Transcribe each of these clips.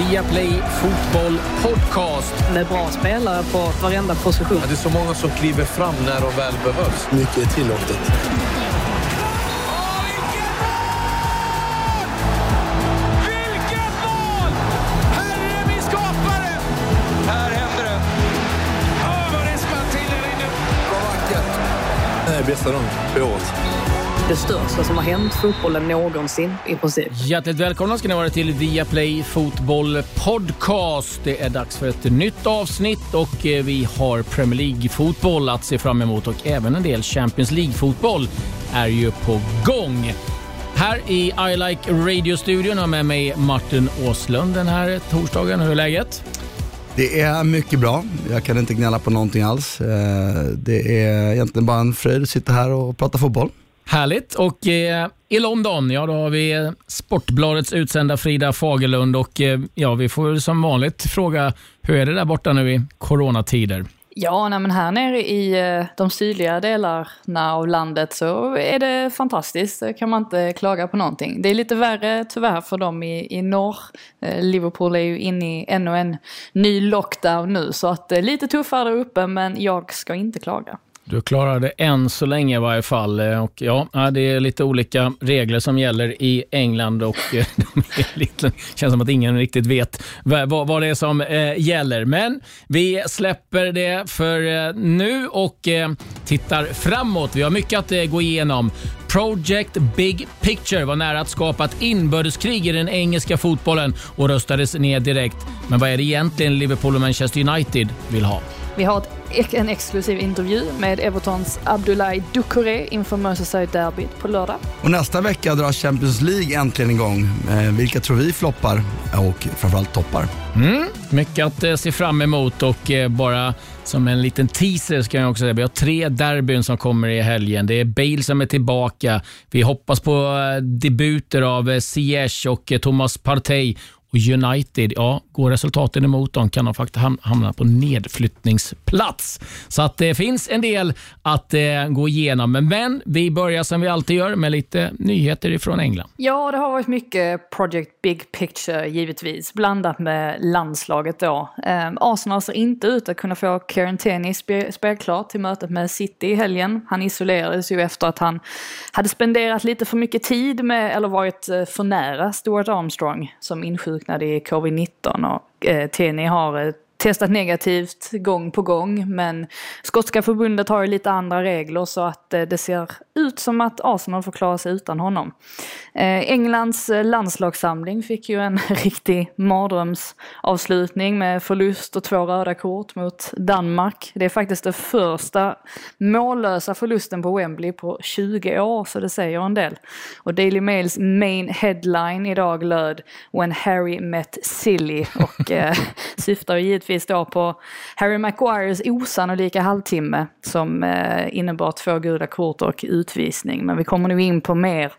Viaplay Fotboll Podcast. Med bra spelare på varenda position. Ja, det är så många som kliver fram när de väl behövs. Mycket är tillåtet. Nej, bästa dagen på året. Det största som har hänt fotbollen någonsin i princip. Hjärtligt välkomna ska ni vara till Viaplay Fotboll Podcast. Det är dags för ett nytt avsnitt och eh, vi har Premier League-fotboll att se fram emot och även en del Champions League-fotboll är ju på gång. Här i I Like Radio-studion har med mig Martin Åslund den här torsdagen. Hur är läget? Det är mycket bra. Jag kan inte gnälla på någonting alls. Eh, Det är egentligen bara en fröjd att sitta här och prata fotboll. Härligt. Och eh, i London, ja då har vi Sportbladets utsända Frida Fagerlund och eh, ja, vi får väl som vanligt fråga, hur är det där borta nu i coronatider? Ja, nej, men här nere i eh, de sydliga delarna av landet så är det fantastiskt. Det kan man inte klaga på någonting. Det är lite värre tyvärr för dem i, i norr. Eh, Liverpool är ju inne i ännu en ny lockdown nu så att det är lite tuffare där uppe men jag ska inte klaga. Du klarar det än så länge i varje fall. Eh, och ja, eh, det är lite olika regler som gäller i England och eh, det känns som att ingen riktigt vet vad, vad vad det är som eh, gäller. Men vi släpper det för eh, nu och eh, tittar framåt. Vi har mycket att eh, gå igenom. Project Big Picture var nära att skapa ett inbördeskrig i den engelska fotbollen och röstades ner direkt. Men vad är det egentligen Liverpool och Manchester United vill ha? Vi har ett, en exklusiv intervju med Evertons Abdoulaye Doucouré inför Merseyside-derbyt på lördag. Och nästa vecka drar Champions League äntligen igång. Eh, Vilka tror vi floppar och framförallt toppar? Mm, mycket att eh, se fram emot och eh, bara som en liten teaser ska jag också säga. Vi har tre derbyn som kommer i helgen. Det är Bale som är tillbaka. Vi hoppas på eh, debuter av eh, Ziyech och eh, Thomas Partey. Och United, ja, går resultaten emot dem kan de faktiskt hamna på nedflyttningsplats. Så att det finns en del att eh, gå igenom. Men, men vi börjar som vi alltid gör med lite nyheter ifrån England. Ja, det har varit mycket Project Big Picture givetvis, blandat med landslaget då. Eh, Arsenal ser inte ut att kunna få Kieran Tierney spelklar till mötet med City i helgen. Han isolerades ju efter att han hade spenderat lite för mycket tid med, eller varit eh, för nära Stuart Armstrong som insjuknade i covid-19 och eh, Tierney har ett testat negativt gång på gång men skotska förbundet har ju lite andra regler så att eh, det ser ut som att Arsenal får klara sig utan honom. Eh, Englands eh, landslagssamling fick ju en riktig mardrömsavslutning med förlust och två röda kort mot Danmark. Det är faktiskt den första mållösa förlusten på Wembley på 20 år så det säger en del. Och Daily Mails main headline idag löd “When Harry met Silly” och eh, syftar givetvis givetvis då på Harry Maguires osannolika halvtimme som eh, innebar två gula kort och utvisning. Men vi kommer nu in på mer,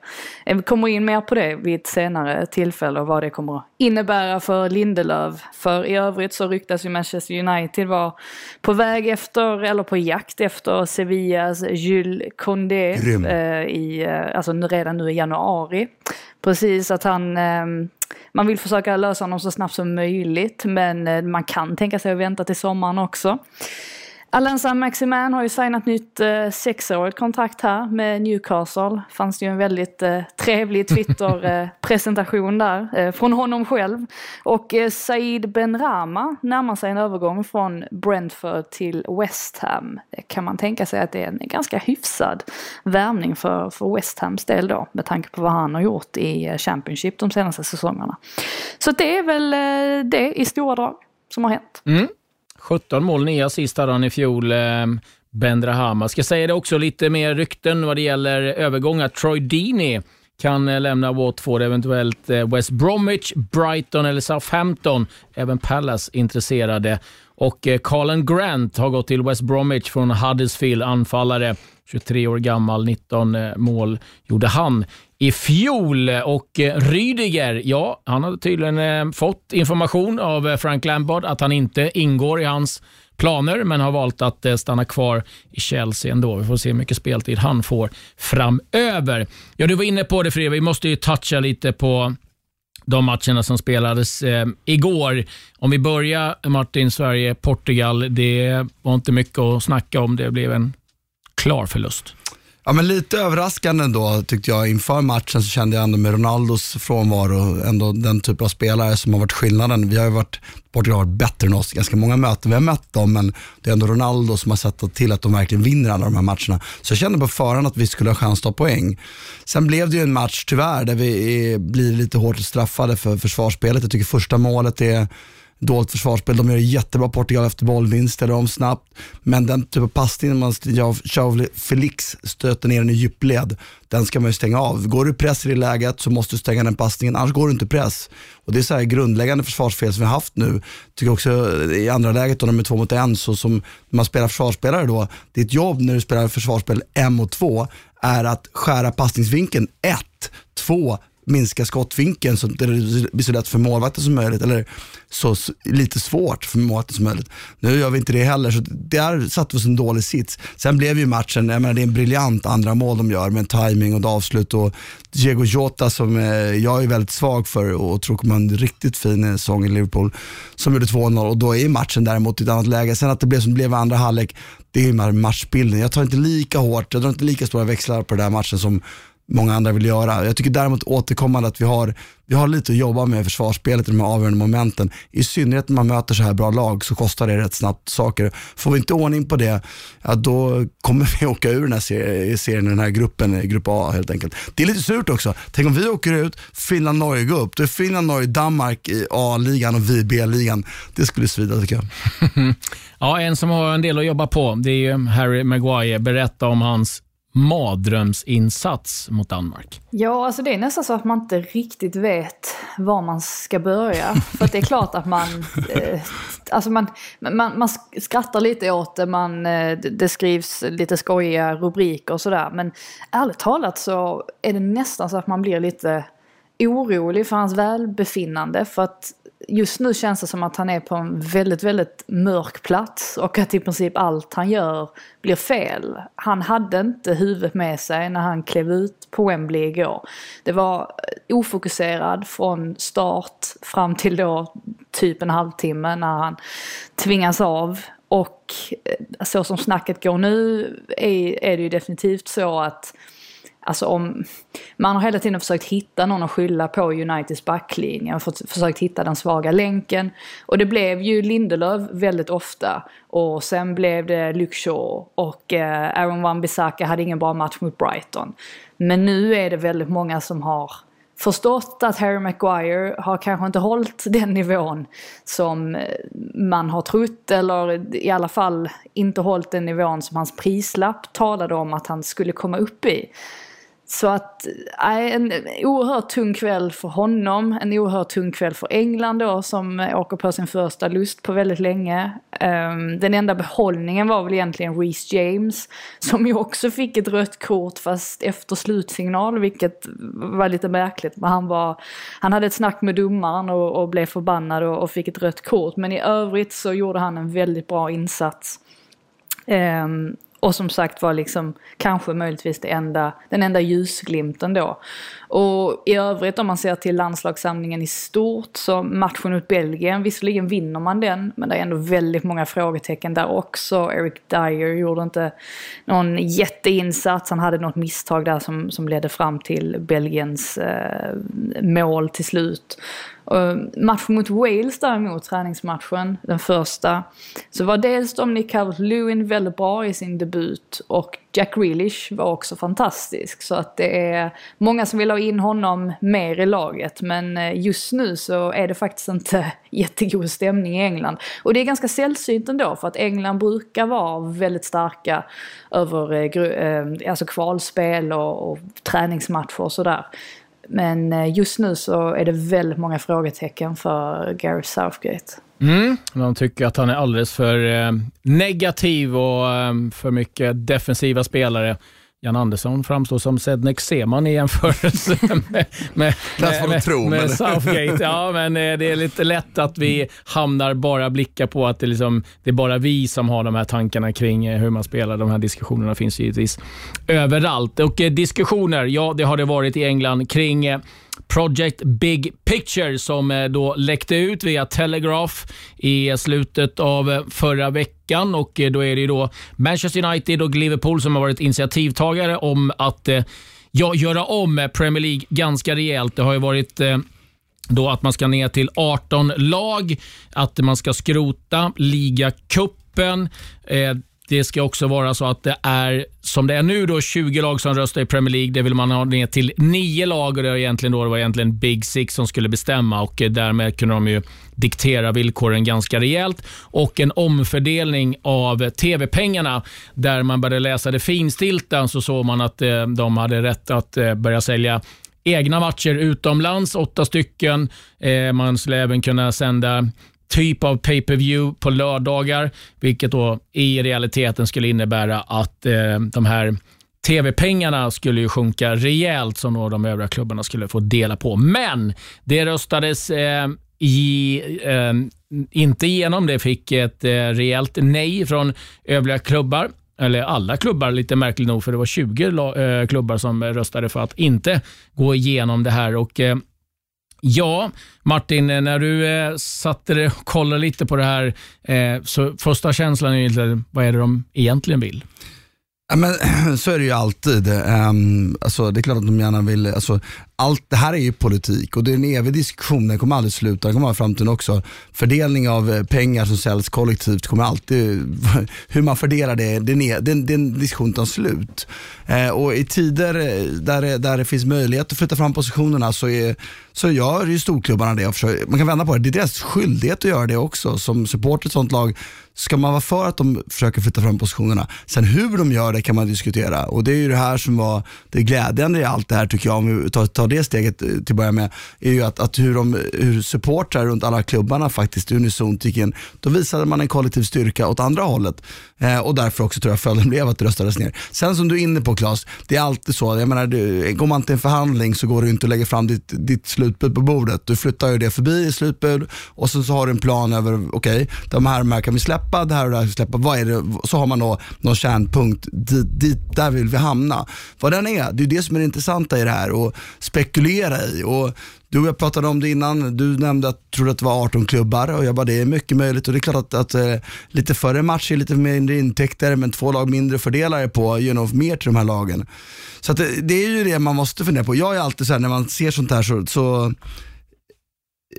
eh, vi kommer in mer på det vid ett senare tillfälle och vad det kommer att innebära för Lindelöf. För i övrigt så ryktas ju Manchester United vara på väg efter, eller på jakt efter Sevillas Jules Condé eh, i, eh, alltså redan nu i januari. Precis att han, eh, man vill försöka lösa honom så snabbt som möjligt men eh, man kan tänka sig att vänta till sommaren också. Alain Maximan har ju signat nytt eh, sexårigt kontrakt här med Newcastle. Fanns det ju en väldigt eh, trevlig Twitter-presentation där eh, från honom själv. Och eh, Said Benrahma närmar sig en övergång från Brentford till West Ham. Det kan man tänka sig att det är en ganska hyfsad värvning för, för West Hams del då med tanke på vad han har gjort i eh, Championship de senaste säsongerna. Så det är väl eh, det i stora drag som har hänt. Mm. 17 mål, 9 assist hade han i fjol. Eh, Bendrahama. Ska säga det också, lite mer rykten vad det gäller övergångar. Troy Deeney kan eh, lämna Watford, eventuellt eh, West Bromwich, Brighton eller Southampton. Även Palace intresserade. Och Colin Grant har gått till West Bromwich från Huddersfield, anfallare. 23 år gammal, 19 mål gjorde han i fjol. Och eh, Rydiger, ja, han har tydligen eh, fått information av eh, Frank Lampard att han inte ingår i hans planer, men har valt att stanna kvar i Chelsea ändå. Vi får se hur mycket speltid han får framöver. Ja, du var inne på det Fredrik, vi måste ju toucha lite på de matcherna som spelades eh, igår. Om vi börjar Martin, Sverige-Portugal. Det var inte mycket att snacka om. Det blev en klar förlust. Ja, men lite överraskande då tyckte jag. Inför matchen så kände jag ändå med Ronaldos frånvaro, ändå den typ av spelare som har varit skillnaden. Vi har ju varit, Portugal har varit bättre än oss ganska många möten. Vi har mött dem, men det är ändå Ronaldo som har sett till att de verkligen vinner alla de här matcherna. Så jag kände på förhand att vi skulle ha chans att ta poäng. Sen blev det ju en match tyvärr där vi är, blir lite hårt straffade för försvarsspelet. Jag tycker första målet är dåligt försvarsspel. De gör jättebra Portugal efter bollvinst, ställer om snabbt. Men den typ av passning man Joao Felix stöter ner den i djupled, den ska man ju stänga av. Går du press i det läget så måste du stänga den passningen, annars går du inte press. Och Det är så här grundläggande försvarsfel som vi har haft nu. Tycker också i andra läget, då de är två mot en, så som man spelar försvarsspelare då, ditt jobb när du spelar försvarsspel en mot två är att skära passningsvinkeln ett, två, minska skottvinkeln så det blir så lätt för målvakten som möjligt. Eller så, lite svårt för målvakten som möjligt. Nu gör vi inte det heller, så där satte vi oss en dålig sits. Sen blev ju matchen, jag menar det är en briljant andra mål de gör med timing och avslut. Och Diego Jota som eh, jag är väldigt svag för och tror kommer ha en riktigt fin eh, säsong i Liverpool, som gjorde 2-0 och då är matchen däremot i ett annat läge. Sen att det blev som det blev i andra halvlek, det är ju matchbilden. Jag tar inte lika hårt, jag drar inte lika stora växlar på den här matchen som många andra vill göra. Jag tycker däremot återkommande att vi har, vi har lite att jobba med i försvarsspelet i de här avgörande momenten. I synnerhet när man möter så här bra lag så kostar det rätt snabbt saker. Får vi inte ordning på det, ja, då kommer vi åka ur den här serien, serien den här gruppen, grupp A helt enkelt. Det är lite surt också. Tänk om vi åker ut, Finland-Norge går upp. Då är Finland, Norge, Danmark i A-ligan och vi i B-ligan. Det skulle svida tycker jag. ja, en som har en del att jobba på, det är Harry Maguire. Berätta om hans mardrömsinsats mot Danmark? Ja, alltså det är nästan så att man inte riktigt vet var man ska börja. För det är klart att man, eh, alltså man, man, man skrattar lite åt det, man, eh, det skrivs lite skojiga rubriker och sådär. Men ärligt talat så är det nästan så att man blir lite orolig för hans välbefinnande. För att just nu känns det som att han är på en väldigt, väldigt mörk plats och att i princip allt han gör blir fel. Han hade inte huvudet med sig när han klev ut på Wembley igår. Det var ofokuserad från start fram till då typ en halvtimme när han tvingas av. Och eh, så som snacket går nu är, är det ju definitivt så att Alltså om, man har hela tiden försökt hitta någon att skylla på Uniteds backlinje och försökt hitta den svaga länken. Och det blev ju Lindelöf väldigt ofta. Och sen blev det Luke Shaw och eh, Aaron Wan-Bissaka hade ingen bra match mot Brighton. Men nu är det väldigt många som har förstått att Harry Maguire har kanske inte hållit den nivån som eh, man har trott eller i alla fall inte hållit den nivån som hans prislapp talade om att han skulle komma upp i. Så att, nej, en oerhört tung kväll för honom, en oerhört tung kväll för England då som åker på sin första lust på väldigt länge. Ehm, den enda behållningen var väl egentligen Reece James som ju också fick ett rött kort fast efter slutsignal vilket var lite märkligt. Men han, var, han hade ett snack med domaren och, och blev förbannad och, och, fick ett rött kort men i övrigt så gjorde han en väldigt bra insats. Um, och som sagt var liksom kanske möjligtvis det enda, den enda ljusglimten då. Och i övrigt om man ser till landslagssamlingen i stort så matchen mot Belgien, visserligen vinner man den men det är ändå väldigt många frågetecken där också. Eric Dyer gjorde inte någon jätteinsats, han hade något misstag där som, som ledde fram till Belgiens eh, mål till slut. Matchen mot Wales däremot, träningsmatchen, den första, så var dels Dominic Calvert-Lewin väldigt bra i sin debut och Jack Grealish var också fantastisk. Så att det är många som vill ha in honom mer i laget. Men eh, just nu så är det faktiskt inte jättegod stämning i England. Och det är ganska sällsynt ändå för att England brukar vara väldigt starka över eh, eh, alltså kvalspel och, och träningsmatcher och sådär. Men eh, just nu så är det väldigt många frågetecken för Gareth Southgate. Mm, de tycker att han är alldeles för eh, negativ och eh, för mycket defensiva spelare. Jan Andersson framstår som Sednek Seman i jämförelse med, med, med, med, tro, med Southgate. Ja, men eh, det är lite lätt att vi hamnar bara blickar på att det, liksom, det är bara vi som har de här tankarna kring eh, hur man spelar. De här diskussionerna finns givetvis överallt. Och eh, diskussioner, ja det har det varit i England kring Project Big Picture som eh, då läckte ut via Telegraph i slutet av eh, förra veckan. Och eh, Då är det då Manchester United och Liverpool som har varit initiativtagare om att ja, göra om Premier League ganska rejält. Det har ju varit då att man ska ner till 18 lag, att man ska skrota ligacupen. Det ska också vara så att det är, som det är nu, då 20 lag som röstar i Premier League. Det vill man ha ner till 9 lag och det, var egentligen då, det var egentligen Big Six som skulle bestämma och eh, därmed kunde de ju diktera villkoren ganska rejält. Och en omfördelning av TV-pengarna. Där man började läsa det finstilta så såg man att eh, de hade rätt att eh, börja sälja egna matcher utomlands, åtta stycken. Man skulle även kunna sända typ av pay-per-view på lördagar, vilket då i realiteten skulle innebära att eh, de här TV-pengarna skulle ju sjunka rejält som då de övriga klubbarna skulle få dela på. Men det röstades eh, i, eh, inte igenom. Det fick ett eh, rejält nej från övriga klubbar eller alla klubbar lite märkligt nog, för det var 20 eh, klubbar som röstade för att inte gå igenom det här. Och eh, Ja, Martin, eh, när du eh, satte dig och kollade lite på det här, eh, så första känslan är vad är det de egentligen vill? Ja, men, så är det ju alltid. Um, alltså, det är klart att de gärna vill, alltså, allt det här är ju politik och det är en evig diskussion, den kommer aldrig sluta, den kommer vara framtiden också. Fördelning av eh, pengar som säljs kollektivt kommer alltid, hur man fördelar det, den är, den, den diskussion utan slut. Eh, och i tider eh, där det, där det finns möjlighet att flytta fram positionerna så, är, så gör ju storklubbarna det. Försöker, man kan vända på det, det är deras skyldighet att göra det också. Som supporter i ett sånt lag ska man vara för att de försöker flytta fram positionerna. Sen hur de gör det kan man diskutera och det är ju det här som var det glädjande i allt det här tycker jag, om vi tar, tar det steget eh, till att börja med, är ju att, att hur, de, hur supportrar runt alla klubbarna faktiskt unisont gick in. Då visade man en kollektiv styrka åt andra hållet eh, och därför också tror jag följden blev att det röstades ner. Sen som du är inne på Claes, det är alltid så, jag menar, du, går man till en förhandling så går det inte att lägga fram ditt, ditt slutbud på bordet. Du flyttar ju det förbi i slutbud och sen så har du en plan över, okej, okay, de här, de här kan vi släppa, det här och det här kan vi släppa. Vad är det? Så har man då någon kärnpunkt, dit, dit, där vill vi hamna. Vad den är, det är det som är det intressanta i det här och spekulera i. Och du och jag pratade om det innan, du nämnde att du trodde att det var 18 klubbar och jag bara det är mycket möjligt och det är klart att, att eh, lite förre matcher, lite mindre intäkter men två lag mindre fördelare på, you know, mer till de här lagen. Så det, det, är ju det man måste fundera på. Jag är alltid så här, när man ser sånt här så, så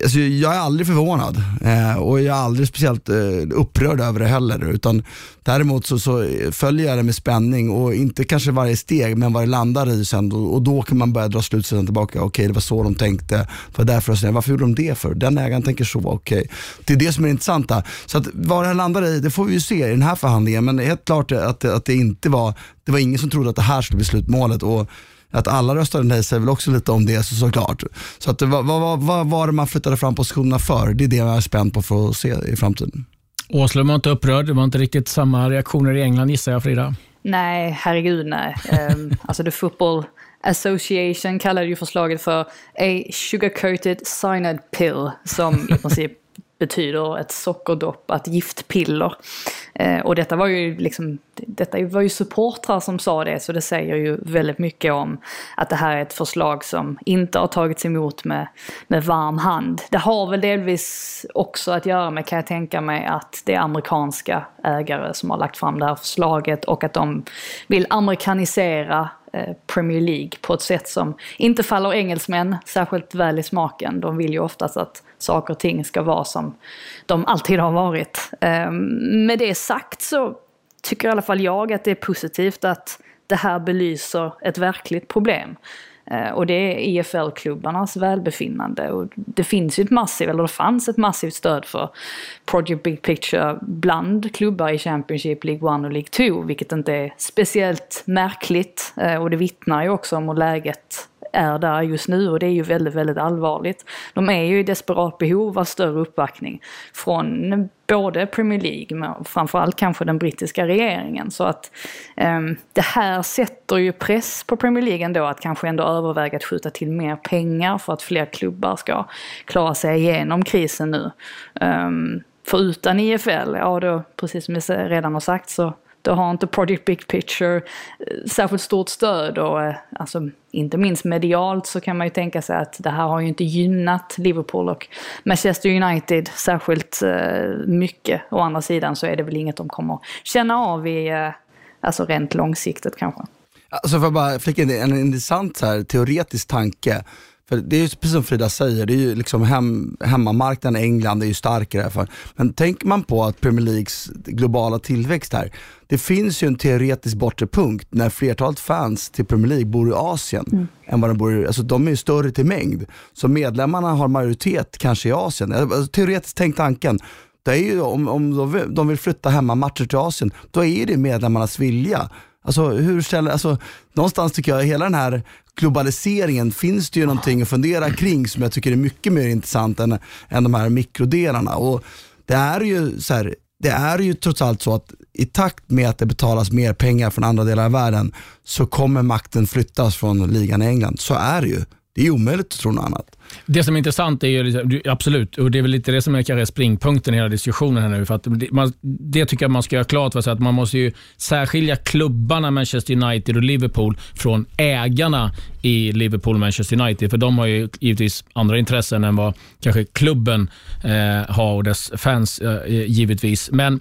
Alltså, jag är aldrig förvånad eh, och jag är aldrig speciellt eh, upprörd över det heller. Utan däremot så, så, följer jag det med spänning och inte kanske varje steg men vad det landar i sen. Och, och då kan man börja dra slutsatsen tillbaka. Okej, okay, det var så de tänkte. För därför, varför gjorde de det för? Den ägaren tänker så. Okej. Okay. Det är det som är intressanta. Så att vad det här landar i, det får vi ju se i den här förhandlingen. Men helt klart att, att det inte var, det var ingen som trodde att det här skulle bli slutmålet. Och, att alla röstade nej säger väl också lite om det så, såklart. Så att, vad, vad, vad var det man flyttade fram positionerna för? Det är det jag är spänd på för att se i framtiden. Åslund var inte upprörd. Det var inte riktigt samma reaktioner i England gissar jag Frida. Nej, herregud nej. um, alltså the football Association kallade ju förslaget för a sugar-coated cyanide pill som i princip betyder ett sockerdopp, ett giftpiller. Eh, och detta var ju liksom, detta var ju supportrar som sa det, så det säger ju väldigt mycket om att det här är ett förslag som inte har tagits emot med, med varm hand. Det har väl delvis också att göra med, kan jag tänka mig, att det är amerikanska ägare som har lagt fram det här förslaget och att de vill amerikanisera Eh, Premier League på ett sätt som inte faller engelsmän särskilt väl i smaken. De vill ju oftast att saker och ting ska vara som de alltid har varit. Ehm, med det sagt så tycker i alla fall jag att det är positivt att det här belyser ett verkligt problem. Eh, och det är EFL-klubbarnas välbefinnande. Och det finns ju ett massivt, eller det fanns ett massivt stöd för Project Big Picture bland klubbar i Championship, League 1 och League 2, vilket inte är speciellt märkligt. Eh, och det vittnar ju också om hur läget är där just nu och det är ju väldigt, väldigt allvarligt. De är ju i desperat behov av större uppbackning från både Premier League men framförallt kanske den brittiska regeringen. Så att um, det här sätter ju press på Premier League ändå att kanske ändå överväga att skjuta till mer pengar för att fler klubbar ska klara sig igenom krisen nu. Um, för utan IFL, ja då, precis som jag redan har sagt så då har inte Project Big Picture eh, särskilt stort stöd och eh, alltså, inte minst medialt så kan man ju tänka sig att det här har ju inte gynnat Liverpool och Manchester United särskilt eh, mycket. Å andra sidan så är det väl inget de kommer känna av i, alltså rent långsiktigt kanske. Alltså för att bara flika in, det, en intressant så här, teoretisk tanke. För det är ju precis som Frida säger, det är ju liksom hem, hemmamarknaden England är ju stark i det här fallet. Men tänker man på att Premier Leagues globala tillväxt här, det finns ju en teoretisk bortre punkt när flertalet fans till Premier League bor i Asien. Mm. Än vad de, bor i, alltså de är ju större till mängd. Så medlemmarna har majoritet kanske i Asien. Alltså, teoretiskt tänk tanken. Det är ju, om, om de vill flytta hemmamatcher till Asien, då är det medlemmarnas vilja. Alltså, hur ställer, alltså, någonstans tycker jag hela den här globaliseringen finns det ju någonting att fundera kring som jag tycker är mycket mer intressant än, än de här mikrodelarna. Och det är ju så här, det är ju trots allt så att i takt med att det betalas mer pengar från andra delar av världen så kommer makten flyttas från ligan i England. Så är det ju. Det är omöjligt att tro något annat. Det som är intressant är ju, liksom, absolut, och det är väl lite det som är kanske springpunkten i hela diskussionen här nu. För att det, man, det tycker jag man ska göra klart för sig, att man måste ju särskilja klubbarna Manchester United och Liverpool från ägarna i Liverpool och Manchester United. För de har ju givetvis andra intressen än vad kanske klubben eh, har och dess fans eh, givetvis. Men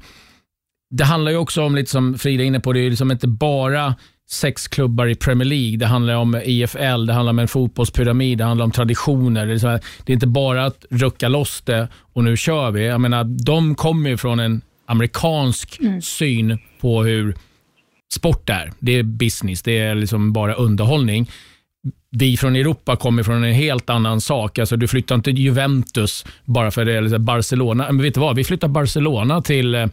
det handlar ju också om, lite som Frida är inne på, det är liksom inte bara sex klubbar i Premier League. Det handlar om IFL, det handlar om en fotbollspyramid, det handlar om traditioner. Det är, det är inte bara att rucka loss det och nu kör vi. Jag menar, de kommer ju från en amerikansk mm. syn på hur sport är. Det är business, det är liksom bara underhållning. Vi från Europa kommer från en helt annan sak. Alltså, du flyttar inte Juventus bara för det liksom Barcelona. Men vet du vad? Vi flyttar Barcelona till eh,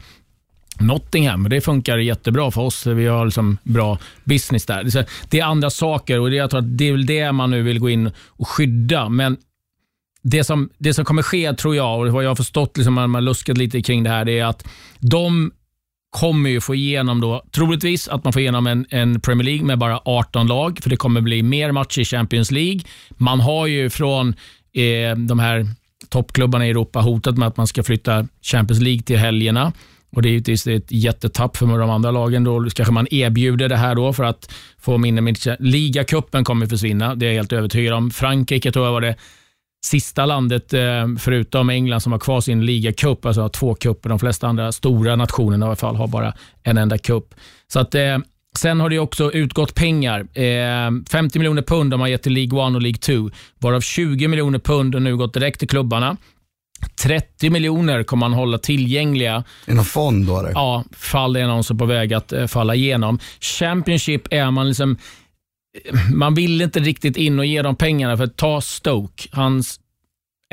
Nottingham, det funkar jättebra för oss. Vi har liksom bra business där. Det är andra saker och jag tror att det är väl det man nu vill gå in och skydda. Men det som, det som kommer ske, tror jag, och vad jag har förstått liksom, när man luskat lite kring det här, det är att de kommer ju få igenom då, troligtvis att man får igenom en, en Premier League med bara 18 lag, för det kommer bli mer matcher i Champions League. Man har ju från eh, de här toppklubbarna i Europa hotat med att man ska flytta Champions League till helgerna. Och Det är givetvis ett jättetapp för de andra lagen. Då kanske man erbjuder det här då för att få minne med Ligacupen kommer försvinna, det är jag helt övertygad om. Frankrike tror jag var det sista landet, eh, förutom England, som har kvar sin ligacup, alltså har två cuper. De flesta andra stora nationerna i alla fall har bara en enda cup. Så att, eh, Sen har det också utgått pengar. Eh, 50 miljoner pund har man gett till League 1 och League 2, varav 20 miljoner pund har nu gått direkt till klubbarna. 30 miljoner kommer man hålla tillgängliga. I någon fond då? Eller? Ja, fall det är någon som är på väg att eh, falla igenom. Championship är man liksom man vill inte riktigt in och ge dem pengarna för att ta Stoke. Hans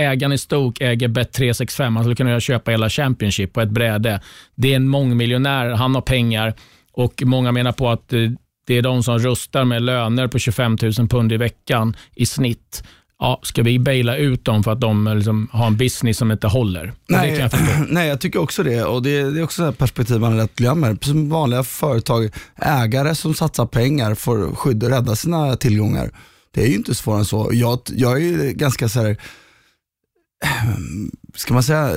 ägaren i Stoke äger Bet365. Han skulle kunna köpa hela Championship på ett bräde. Det är en mångmiljonär, han har pengar och många menar på att eh, det är de som rustar med löner på 25 000 pund i veckan i snitt ja, ska vi baila ut dem för att de liksom har en business som inte håller? Nej, jag nej, jag tycker också det. Och Det, det är också ett perspektiv man lätt glömmer. Som vanliga företag, ägare som satsar pengar får skydda och rädda sina tillgångar. Det är ju inte svårare än så. Jag, jag är ganska så här, ska man säga,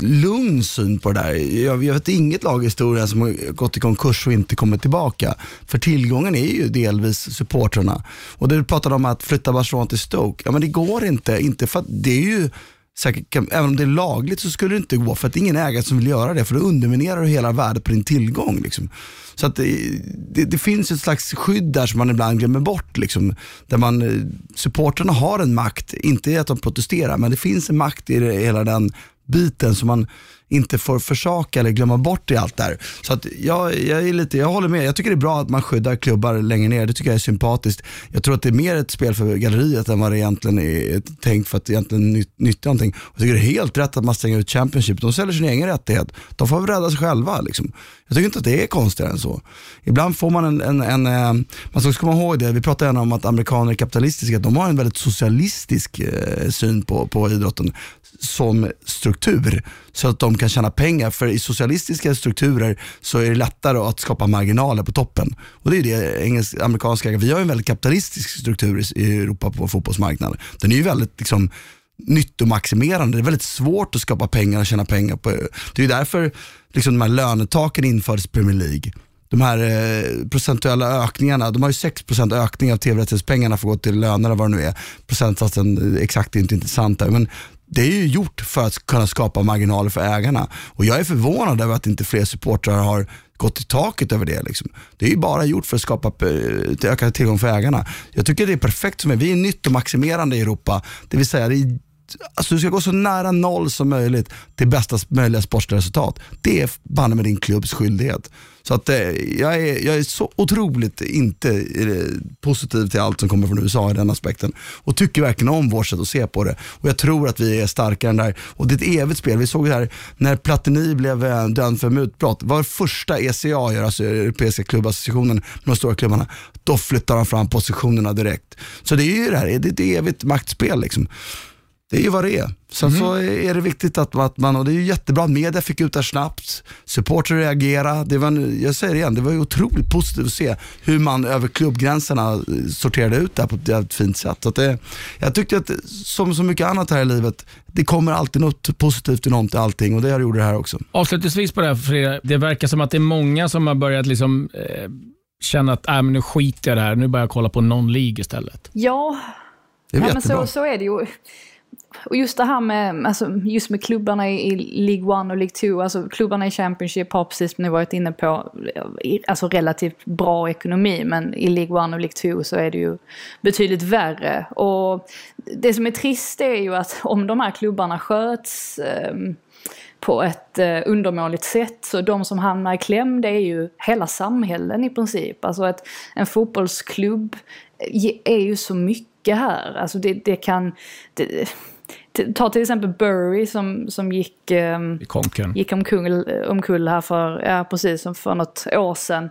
lugn syn på det där. Jag, jag vet inget lag i historien som har gått i konkurs och inte kommit tillbaka. För tillgången är ju delvis supportrarna. Och du pratade om att flytta Barcelona till Stoke, ja men det går inte. Inte för att det är ju säkert, även om det är lagligt så skulle det inte gå för att det är ingen ägare som vill göra det för då underminerar du hela värdet på din tillgång. Liksom. Så att det, det, det, finns ett slags skydd där som man ibland glömmer bort. Liksom, där man, eh, supporterna har en makt, inte i att de protesterar, men det finns en makt i det, hela den biten som man inte får försaka eller glömma bort i allt där. Så att jag, jag, är lite, jag håller med. Jag tycker det är bra att man skyddar klubbar längre ner. Det tycker jag är sympatiskt. Jag tror att det är mer ett spel för galleriet än vad det egentligen är tänkt för att egentligen nyttja någonting. Jag tycker det är helt rätt att man stänger ut Championship. De säljer sin egen rättighet. De får väl rädda sig själva. Liksom. Jag tycker inte att det är konstigare än så. Ibland får man en, en, en eh, man ska komma ihåg det, vi pratar gärna om att amerikaner är kapitalistiska. De har en väldigt socialistisk eh, syn på, på idrotten som struktur så att de kan tjäna pengar. För i socialistiska strukturer så är det lättare att skapa marginaler på toppen. Och det är det engelska, amerikanska, vi har en väldigt kapitalistisk struktur i Europa på fotbollsmarknaden. Den är ju väldigt liksom, nyttomaximerande. Det är väldigt svårt att skapa pengar och tjäna pengar. på Det är därför liksom, de här lönetaken infördes i Premier League. de här eh, procentuella ökningarna, de har ju 6% ökning av tv-rättighetspengarna för att gå till löner och vad det nu är. Procentsatsen eh, exakt är inte intressant där, men det är ju gjort för att kunna skapa marginaler för ägarna. Och jag är förvånad över att inte fler supportrar har gått i taket över det. Liksom. Det är ju bara gjort för att skapa eh, ökad tillgång för ägarna. Jag tycker det är perfekt som är. Vi är nyttomaximerande i Europa. Det vill säga, det är Alltså du ska gå så nära noll som möjligt till bästa möjliga sportsliga resultat. Det är banne med din klubbs skyldighet. Så att, eh, jag, är, jag är så otroligt inte eh, positiv till allt som kommer från USA i den aspekten. Och tycker verkligen om vårt sätt att se på det. Och jag tror att vi är starkare än där. Och det är ett evigt spel. Vi såg det här när Platini blev eh, dömd för mutbrott. Var första ECA gör, alltså Europeiska klubbassociationen med de stora klubbarna, då flyttar han fram positionerna direkt. Så det är ju det här, det är ett evigt maktspel. Liksom det är ju vad det är. Sen mm. så är det viktigt att, att, man, och det är ju jättebra att media fick ut det snabbt, supportrar reagerade. Det var, jag säger det igen, det var ju otroligt positivt att se hur man över klubbgränserna sorterade ut det här på ett jävligt fint sätt. Så det, jag tyckte att som så mycket annat här i livet, det kommer alltid något positivt inom till allting och det har gjort det här också. Avslutningsvis på det här Frida, det verkar som att det är många som har börjat liksom, eh, känna att äh, men nu skiter jag i det här, nu börjar jag kolla på någon League istället. Ja, det är ja, men så, så är det ju och just det här med, alltså, just med klubbarna i, i League 1 och League 2, alltså klubbarna i Championship har precis som ni varit inne på, eh, alltså relativt bra ekonomi, men i League 1 och League 2 så är det ju betydligt värre. Och det som är trist är ju att om de här klubbarna sköts eh, på ett eh, undermåligt sätt. Så de som hamnar i kläm det är ju hela samhällen i princip. Alltså ett, en fotbollsklubb eh, är ju så mycket här. Alltså det, det kan... Det, Ta till exempel Burry som, som gick, um, gick omkull, omkull här för, ja, precis, för något år sedan.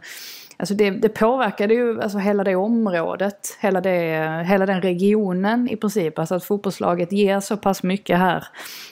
Alltså det, det påverkade ju alltså hela det området, hela, det, hela den regionen i princip. Alltså att fotbollslaget ger så pass mycket här.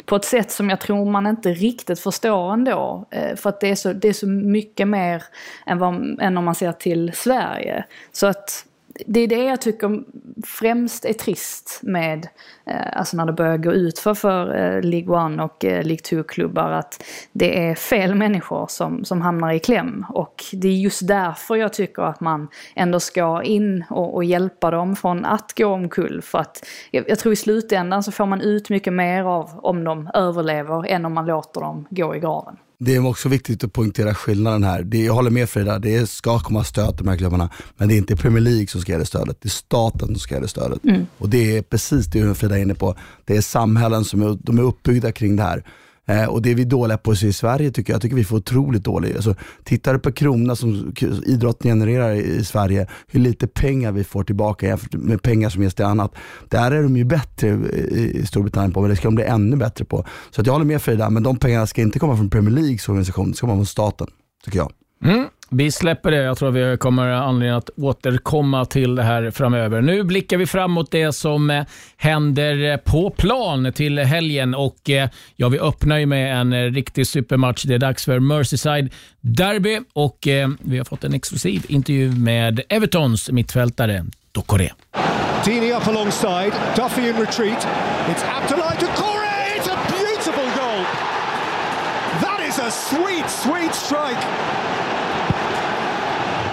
På ett sätt som jag tror man inte riktigt förstår ändå. Eh, för att det är så, det är så mycket mer än, vad, än om man ser till Sverige. Så att det är det jag tycker främst är trist med, eh, alltså när det börjar gå ut för, för eh, League 1 och eh, League 2-klubbar, att det är fel människor som, som hamnar i kläm. Och det är just därför jag tycker att man ändå ska in och, och hjälpa dem från att gå omkull. För att jag, jag tror i slutändan så får man ut mycket mer av om de överlever än om man låter dem gå i graven. Det är också viktigt att poängtera skillnaden här. Det, jag håller med Frida, det ska komma stöd till de här klubbarna. Men det är inte Premier League som ska ge det stödet, det är staten som ska ge det stödet. Mm. Och det är precis det Frida är inne på. Det är samhällen som är, de är uppbyggda kring det här. Eh, och det är vi dåliga på i Sverige tycker jag. Jag tycker vi får otroligt dåligt. Alltså, tittar du på krona som idrotten genererar i Sverige, hur lite pengar vi får tillbaka jämfört med pengar som ges till annat. Där är de ju bättre i Storbritannien på, men det ska de bli ännu bättre på. Så att jag håller med Frida, men de pengarna ska inte komma från Premier Leagues organisation, det ska komma från staten, tycker jag. Mm. Vi släpper det. Jag tror vi kommer anledning att återkomma till det här framöver. Nu blickar vi framåt mot det som eh, händer eh, på plan till helgen och eh, ja, vi öppnar ju med en riktig supermatch. Det är dags för Merseyside Derby och vi har fått en exklusiv intervju med Evertons mittfältare Dokore. Dini up alongside, Duffy in retreat. It's Abdoulaye Dokore! It's a beautiful goal! That is a sweet, sweet strike!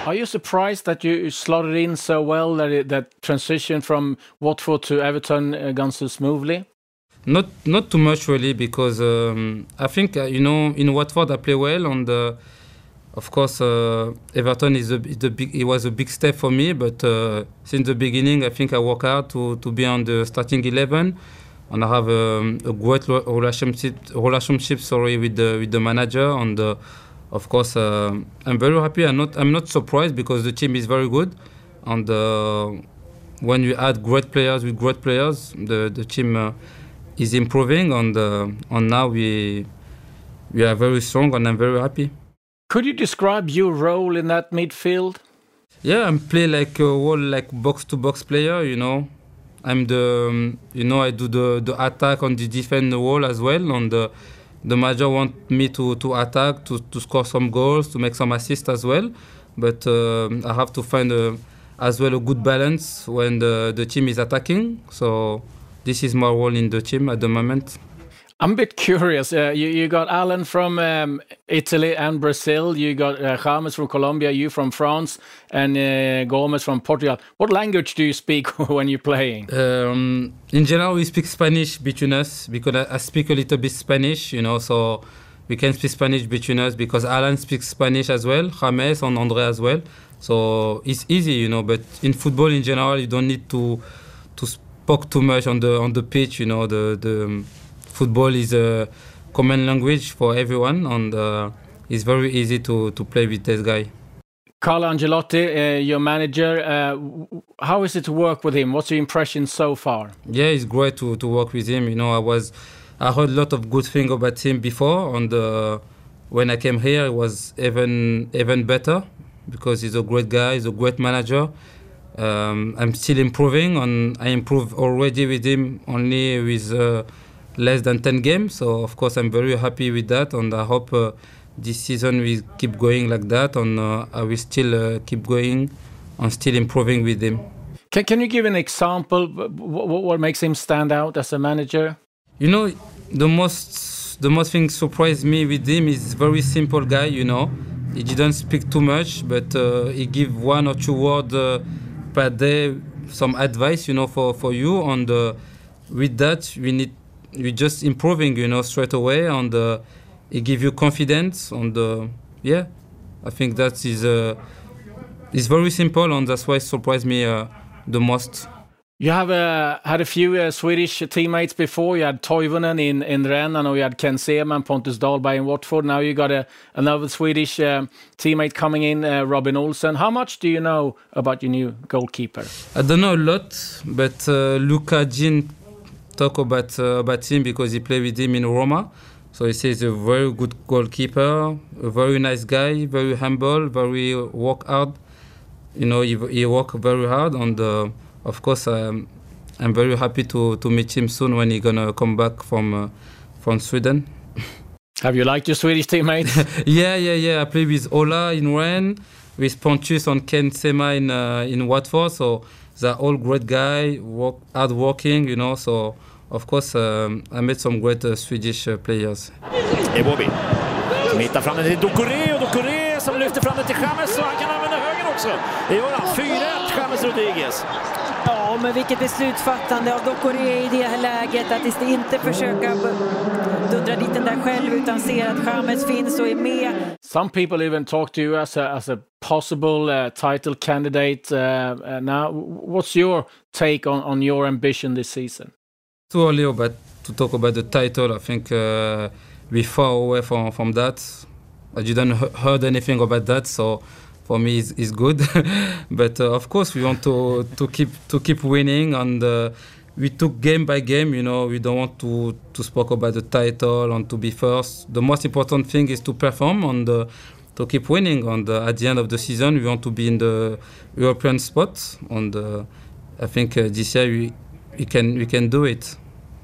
Are you surprised that you slotted in so well that it, that transition from Watford to Everton uh, gone so smoothly? Not not too much really because um, I think uh, you know in Watford I play well and uh, of course uh, Everton is a, is a big it was a big step for me but uh, since the beginning I think I work hard to, to be on the starting 11 and I have um, a great relationship relationship sorry with the with the manager and uh, of course, uh, I'm very happy. I'm not, I'm not surprised because the team is very good. And uh, when you add great players with great players, the, the team uh, is improving. And, uh, and now we, we are very strong and I'm very happy. Could you describe your role in that midfield? Yeah, I play like a whole like box to box player. You know, I'm the um, you know I do the the attack on the defend the wall as well. And the the manager want me to, to attack, to, to score some goals, to make some assists as well. But uh, I have to find a, as well a good balance when the, the team is attacking. So this is my role in the team at the moment. I'm a bit curious. Uh, you, you got Alan from um, Italy and Brazil. You got uh, James from Colombia. You from France, and uh, Gomez from Portugal. What language do you speak when you're playing? Um, in general, we speak Spanish between us because I, I speak a little bit Spanish, you know, so we can speak Spanish between us because Alan speaks Spanish as well, James and Andre as well. So it's easy, you know. But in football in general, you don't need to to speak too much on the on the pitch. You know, the the football is a common language for everyone, and uh, it's very easy to to play with this guy. Carlo Angelotti, uh, your manager, uh, how is it to work with him? What's your impression so far? Yeah, it's great to, to work with him. You know, I was I heard a lot of good things about him before, and uh, when I came here, it was even even better because he's a great guy, he's a great manager. Um, I'm still improving, and I improve already with him only with uh, less than 10 games. So of course, I'm very happy with that, and I hope uh, this season we keep going like that, and uh, I will still uh, keep going and still improving with him. Can, can you give an example? What, what makes him stand out as a manager? You know, the most the most thing surprised me with him is very simple guy. You know, he didn't speak too much, but uh, he give one or two words uh, per day, some advice. You know, for for you. And uh, with that, we need we just improving. You know, straight away, and uh, he give you confidence. And uh, yeah, I think that is uh, is very simple, and that's why it surprised me uh, the most. You have uh, had a few uh, Swedish teammates before. You had Toivonen in, in Rennes, and you had Ken Seaman, Pontus Dahlberg in Watford. Now you got a, another Swedish uh, teammate coming in, uh, Robin Olsen. How much do you know about your new goalkeeper? I don't know a lot, but uh, Luca Jean talk about uh, about him because he played with him in Roma. So he says a very good goalkeeper, a very nice guy, very humble, very work hard. You know, he, he work very hard and of course, um, I'm very happy to, to meet him soon when he's gonna come back from uh, from Sweden. Have you liked your Swedish teammates? yeah, yeah, yeah. I play with Ola in Rennes, with Pontus and Ken Sema in uh, in Watford. So they're all great guys, work, hard working, you know. So of course, um, I met some great uh, Swedish uh, players. Iwobi som hittar fram den till Dokore och Dokore som lyfter fram den till James och han kan använda höger också. Det gör han. 4-1 James Rodriguez. Ja, men vilket beslutsfattande av Dokore i det här läget. Att inte försöka dundra dit den där själv utan ser att James finns och är med. Some people even talk to you as a, as a possible uh, title candidate. Uh, uh, now, what's your take on, on your ambition this season? Too early about, to talk about the title. I think uh, we're far away from, from that. I didn't heard anything about that, so for me is, is good. but uh, of course, we want to, to keep to keep winning, and uh, we took game by game. You know, we don't want to to speak about the title and to be first. The most important thing is to perform and uh, to keep winning. And uh, at the end of the season, we want to be in the European spot. And uh, I think uh, this year we, we can we can do it.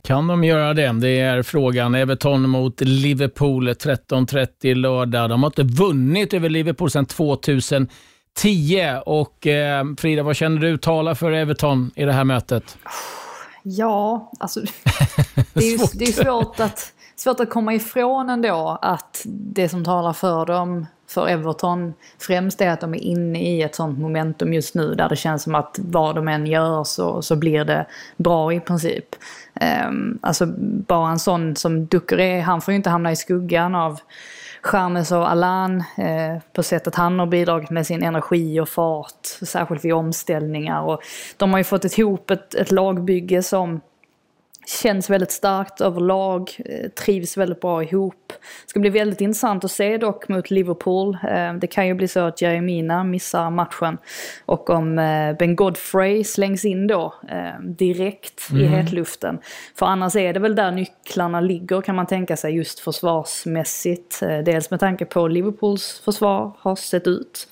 Kan de göra det? Det är frågan. Everton mot Liverpool 13.30 lördag. De har inte vunnit över Liverpool sedan 2010. Och eh, Frida, vad känner du talar för Everton i det här mötet? Ja, alltså det är, ju, det är svårt, att, svårt att komma ifrån ändå att det som talar för dem för Everton främst är att de är inne i ett sånt momentum just nu där det känns som att vad de än gör så, så blir det bra i princip. Um, alltså bara en sån som Ducoré, han får ju inte hamna i skuggan av Charmes och Alan eh, på sättet han har bidragit med sin energi och fart, särskilt vid omställningar. Och de har ju fått ihop ett, ett lagbygge som Känns väldigt starkt överlag, eh, trivs väldigt bra ihop. Ska bli väldigt intressant att se dock mot Liverpool. Eh, det kan ju bli så att Jeremina missar matchen. Och om eh, Ben Godfrey slängs in då direkt mm. i hetluften. För annars är det väl där nycklarna ligger kan man tänka sig just försvarsmässigt. Dels med tanke på Liverpools försvar har sett ut.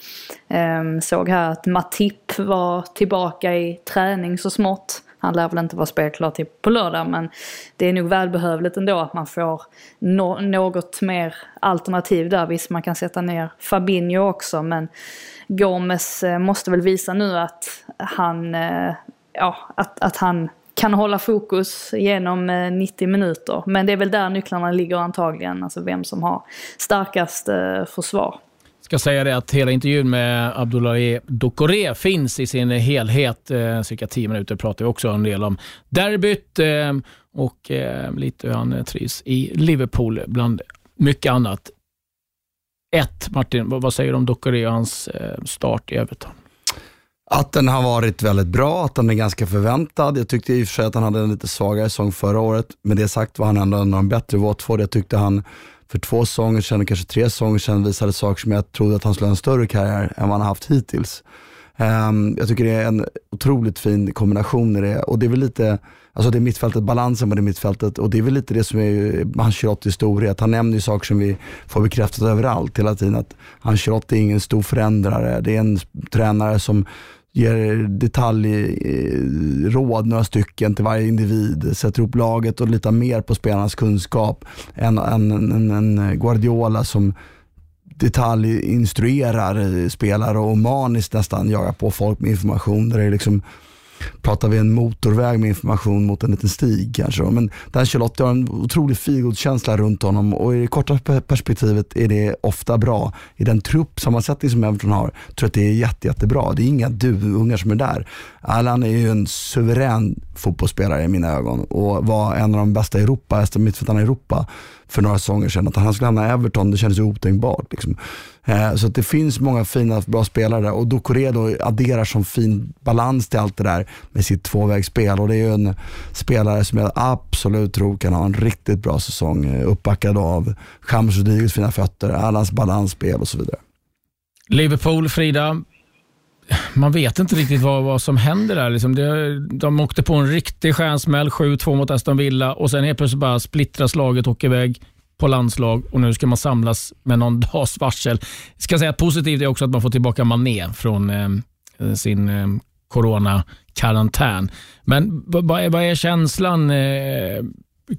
Såg här att Matip var tillbaka i träning så smått. Han lär väl inte vara spelklar till på lördag men det är nog välbehövligt ändå att man får no något mer alternativ där. Visst man kan sätta ner Fabinho också men Gomes eh, måste väl visa nu att han, eh, ja, att, att han kan hålla fokus genom eh, 90 minuter. Men det är väl där nycklarna ligger antagligen, alltså vem som har starkast försvar ska säga det att hela intervjun med Abdoulaye Dokore finns i sin helhet. Eh, cirka 10 minuter pratar vi också en del om derbyt eh, och eh, lite hur han eh, trivs i Liverpool bland mycket annat. Ett, Martin, vad säger du om Dokore och hans eh, start i Everton? Att den har varit väldigt bra, att den är ganska förväntad. Jag tyckte i och för sig att han hade en lite svagare säsong förra året. Med det sagt var han ändå en av de bättre Watford. Jag tyckte han för två säsonger sedan, kanske tre säsonger sedan, visade saker som jag trodde att han skulle ha en större karriär än vad han har haft hittills. Um, jag tycker det är en otroligt fin kombination i det och det är väl lite, alltså det är mittfältet, balansen på det mittfältet och det är väl lite det som är Ancelottis storhet. Han nämner ju saker som vi får bekräftat överallt hela tiden. Att Ancelotti är ingen stor förändrare. Det är en tränare som ger detaljråd, eh, några stycken till varje individ, sätter ihop laget och litar mer på spelarnas kunskap än, en, en, en Guardiola som detaljinstruerar spelare och maniskt nästan jagar på folk med information. Där det liksom pratar vi en motorväg med information mot en liten stig kanske. Men Dan Charlotte har en otrolig feelgood-känsla runt honom och i det korta perspektivet är det ofta bra. I den truppsammansättning som Everton har tror jag att det är jätte, jättebra. Det är inga duvungar som är där. Allan är ju en suverän fotbollsspelare i mina ögon och var en av de bästa i Europa, mittfältarna i Europa för några säsonger sedan. Att han skulle hamna i Everton, det kändes ju otänkbart. Liksom. Eh, så det finns många fina, bra spelare där och Doucouré då adderar som fin balans till allt det där med sitt tvåvägsspel. Och det är ju en spelare som jag absolut tror kan ha en riktigt bra säsong. Eh, uppbackad av James Rodriguez fina fötter, Allans balansspel och så vidare. Liverpool, Frida, man vet inte riktigt vad, vad som händer där. Liksom det, de åkte på en riktig stjärnsmäll, 7-2 mot Aston Villa och sen helt plötsligt bara splittras laget och åker iväg på landslag och nu ska man samlas med någon dags varsel. Jag ska säga att positivt är också att man får tillbaka Mané från eh, eh sin eh, coronakarantän. Men vad är, vad är känslan eh,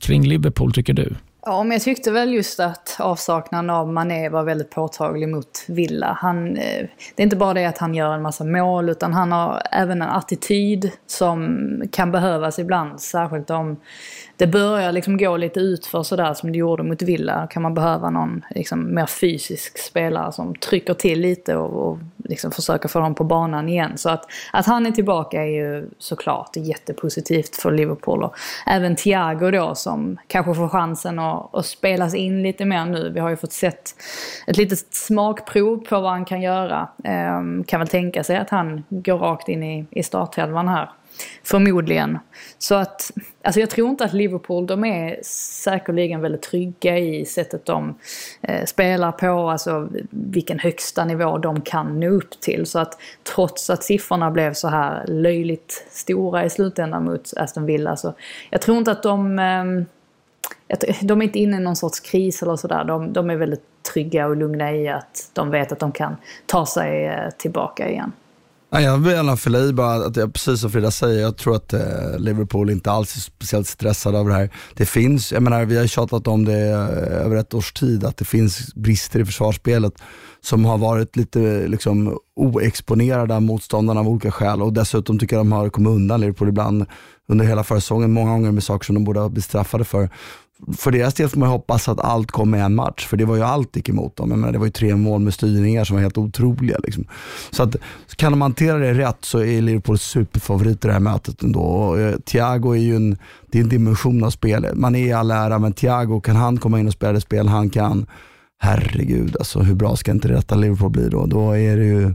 kring Liverpool tycker du? Ja, men jag tyckte väl just att avsaknaden av Mané var väldigt påtaglig mot Villa. Han, eh, det är inte bara det att han gör en massa mål, utan han har även en attityd som kan behövas ibland. Särskilt om det börjar liksom gå lite utför sådär som det gjorde mot Villa. Kan man behöva någon liksom, mer fysisk spelare som trycker till lite och, och liksom försöker få dem på banan igen. Så att, att han är tillbaka är ju såklart jättepositivt för Liverpool. Och även Thiago då som kanske får chansen att, att spelas in lite mer nu. Vi har ju fått sett ett litet smakprov på vad han kan göra. Ehm, kan väl tänka sig att han går rakt in i, i startelvan här. Förmodligen. Så att, alltså jag tror inte att Liverpool, de är säkerligen väldigt trygga i sättet de eh, spelar på, alltså vilken högsta nivå de kan nå upp till. Så att trots att siffrorna blev så här löjligt stora i slutändan mot Aston Villa så jag tror inte att de eh, de är inte inne i någon sorts kris eller sådär. De, de är väldigt trygga och lugna i att de vet att de kan ta sig eh, tillbaka igen. Jag vill gärna fylla i bara att jag, precis som Frida säger, jag tror att eh, Liverpool inte alls är speciellt stressade av det här. Det finns, jag menar vi har tjatat om det eh, över ett års tid, att det finns brister i försvarsspelet som har varit lite liksom, oexponerade av motståndarna av olika skäl och dessutom tycker jag de har kommit undan Liverpool ibland under hela försäsongen, många gånger med saker som de borde ha blivit straffade för för deras del får man hoppas att allt kommer i en match, för det var ju allt gick emot dem. Jag menar, det var ju tre mål med styrningar som var helt otroliga. Liksom. Så att, kan de hantera det rätt så är Liverpool superfavorit i det här mötet ändå. Och, eh, Thiago är ju en, det är en dimension av spelet. Man är i all ära, men Thiago, kan han komma in och spela det spel han kan, herregud alltså hur bra ska inte detta Liverpool bli då? Då är det ju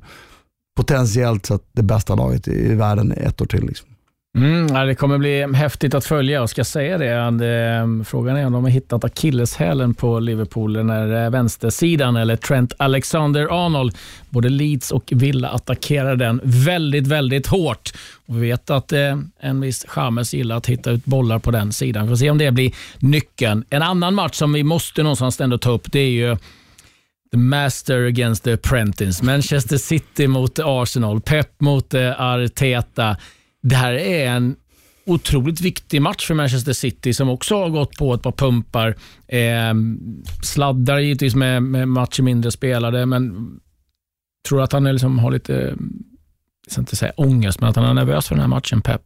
potentiellt så att det bästa laget i världen ett år till. Liksom. Mm, det kommer bli häftigt att följa och ska säga det. Ehm, frågan är om de har hittat akilleshälen på Liverpool, den här eh, vänstersidan eller Trent Alexander-Arnold. Både Leeds och Villa attackerar den väldigt, väldigt hårt. Och vi vet att eh, en viss Chamez gillar att hitta ut bollar på den sidan. Vi får se om det blir nyckeln. En annan match som vi måste någonstans ändå ta upp, det är ju The Master against the Apprentice. Manchester City mot Arsenal, Pep mot eh, Arteta det här är en otroligt viktig match för Manchester City som också har gått på ett par pumpar. Eh, sladdar givetvis med, med matcher mindre spelade, men tror att han liksom har lite, jag ska inte säga ångest, men att han är nervös för den här matchen, Pep?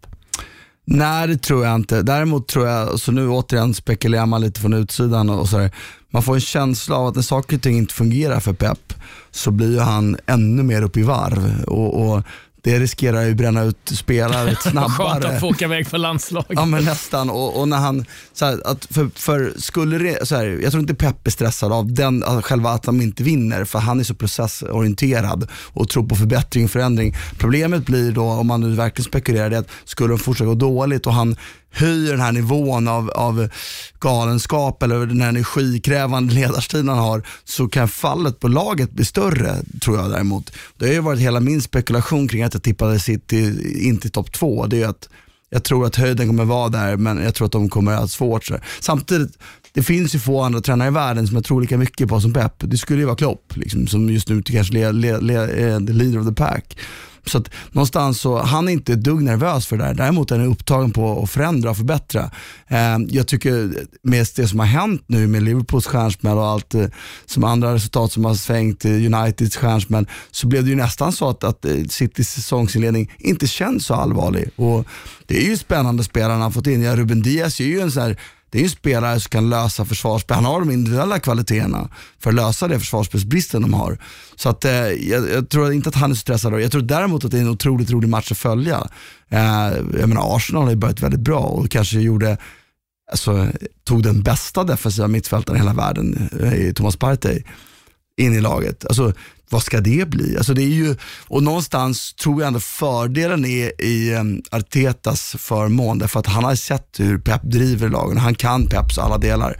Nej, det tror jag inte. Däremot tror jag, så nu återigen spekulerar man lite från utsidan och sådär. Man får en känsla av att när saker och ting inte fungerar för Pep så blir ju han ännu mer upp i varv. Och, och det riskerar ju bränna ut spelare Skönt snabbare. att få åka iväg för landslaget. Ja men nästan. Och, och när han, så här, att för, för skulle det, så här, jag tror inte Pep är stressad av den, av själva att de inte vinner, för han är så processorienterad och tror på förbättring och förändring. Problemet blir då, om man nu verkligen spekulerar, det att skulle de fortsätta gå dåligt och han höjer den här nivån av, av galenskap eller den här energikrävande ledarstilen han har, så kan fallet på laget bli större, tror jag däremot. Det har ju varit hela min spekulation kring att jag tippade City inte i topp två. Det är att jag tror att höjden kommer vara där, men jag tror att de kommer att ha svårt. Så. Samtidigt, det finns ju få andra tränare i världen som jag tror lika mycket på som Pep. Det skulle ju vara Klopp, liksom, som just nu kanske är le, le, är eh, the leader of the pack. Så att någonstans så, han är inte ett dugg nervös för det där. Däremot är han upptagen på att förändra och förbättra. Eh, jag tycker med det som har hänt nu med Liverpools stjärnsmäll och allt eh, som andra resultat som har svängt, eh, Uniteds stjärnsmäll, så blev det ju nästan så att, att eh, Citys säsongsinledning inte känns så allvarlig. Och det är ju spännande spelare han har fått in. Ja, Ruben Diaz är ju en sån här det är ju en spelare som kan lösa försvarsspel. Han har de individuella kvaliteterna för att lösa det försvarsspelsbristen de har. Så att, eh, jag, jag, tror inte att han är stressad. Jag tror däremot att det är en otroligt rolig match att följa. Eh, jag menar, Arsenal har ju börjat väldigt bra och kanske gjorde Alltså, tog den bästa defensiva mittfältaren i hela världen, eh, Thomas Partey, in i laget. Alltså, vad ska det bli? Alltså det är ju, och någonstans tror jag ändå fördelen är i um, Artetas förmån, därför att han har sett hur Pep driver lagen. Han kan Peps alla delar.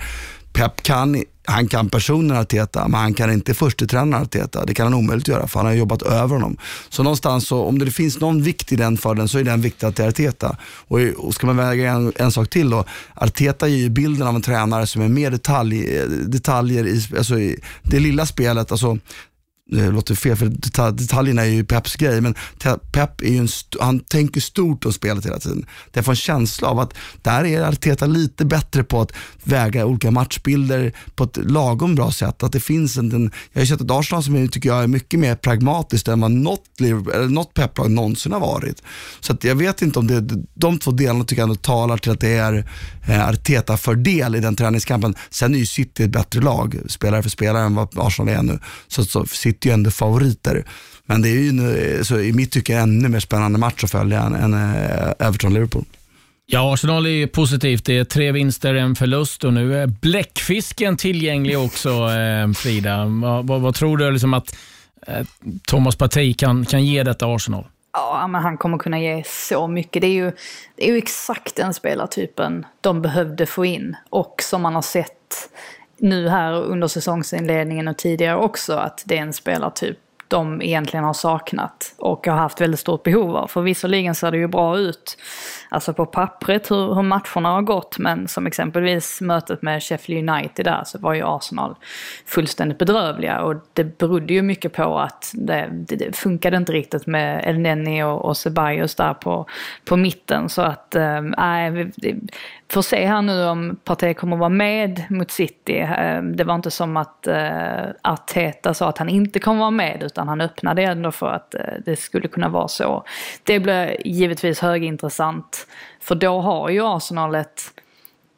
Pep kan, han kan personen Arteta, men han kan inte förstetränaren Arteta. Det kan han omöjligt göra, för han har jobbat över honom. Så någonstans, så, om det finns någon vikt i den för den, så är den viktig till Arteta. Och, och ska man väga en, en, sak till då, Arteta ger ju bilden av en tränare som är mer detalj, eh, detaljer i, alltså i det lilla spelet. Alltså, det låter fel för detaljerna är ju Peps grej, men Pep är ju en han tänker stort om spelet hela tiden. Jag får en känsla av att där är Arteta lite bättre på att väga olika matchbilder på ett lagom bra sätt. Att det finns en, en jag har sett ett Arsenal som jag tycker jag är mycket mer pragmatiskt än vad något, något Pep-lag någonsin har varit. Så jag vet inte om det, de två delarna tycker jag ändå talar till att det är eh, Arteta-fördel i den träningskampen. Sen är ju City ett bättre lag, spelare för spelare, än vad Arsenal är nu. Så, så City är ju ändå favoriter. Men det är ju nu, så i mitt tycke ännu mer spännande match att följa än, än eh, Everton-Liverpool. Ja, Arsenal är positivt. Det är tre vinster, en förlust och nu är bläckfisken tillgänglig också, eh, Frida. Vad, vad, vad, tror du liksom att eh, Thomas Partey kan, kan ge detta Arsenal? Ja, men han kommer kunna ge så mycket. Det är ju, det är ju exakt den spelartypen de behövde få in och som man har sett nu här under säsongsinledningen och tidigare också att det är en spelartyp de egentligen har saknat och har haft väldigt stort behov av. För visserligen ser det ju bra ut, alltså på pappret hur, hur matcherna har gått, men som exempelvis mötet med Sheffield United där så var ju Arsenal fullständigt bedrövliga och det berodde ju mycket på att det, det, det funkade inte riktigt med El Neni och, och Ceballos där på, på mitten så att, ehm, nej, äh, får se här nu om Partey kommer vara med mot City. Ehm, det var inte som att äh, Arteta sa att han inte kommer vara med utan utan han öppnade ändå för att eh, det skulle kunna vara så. Det blir givetvis högintressant för då har ju Arsenal ett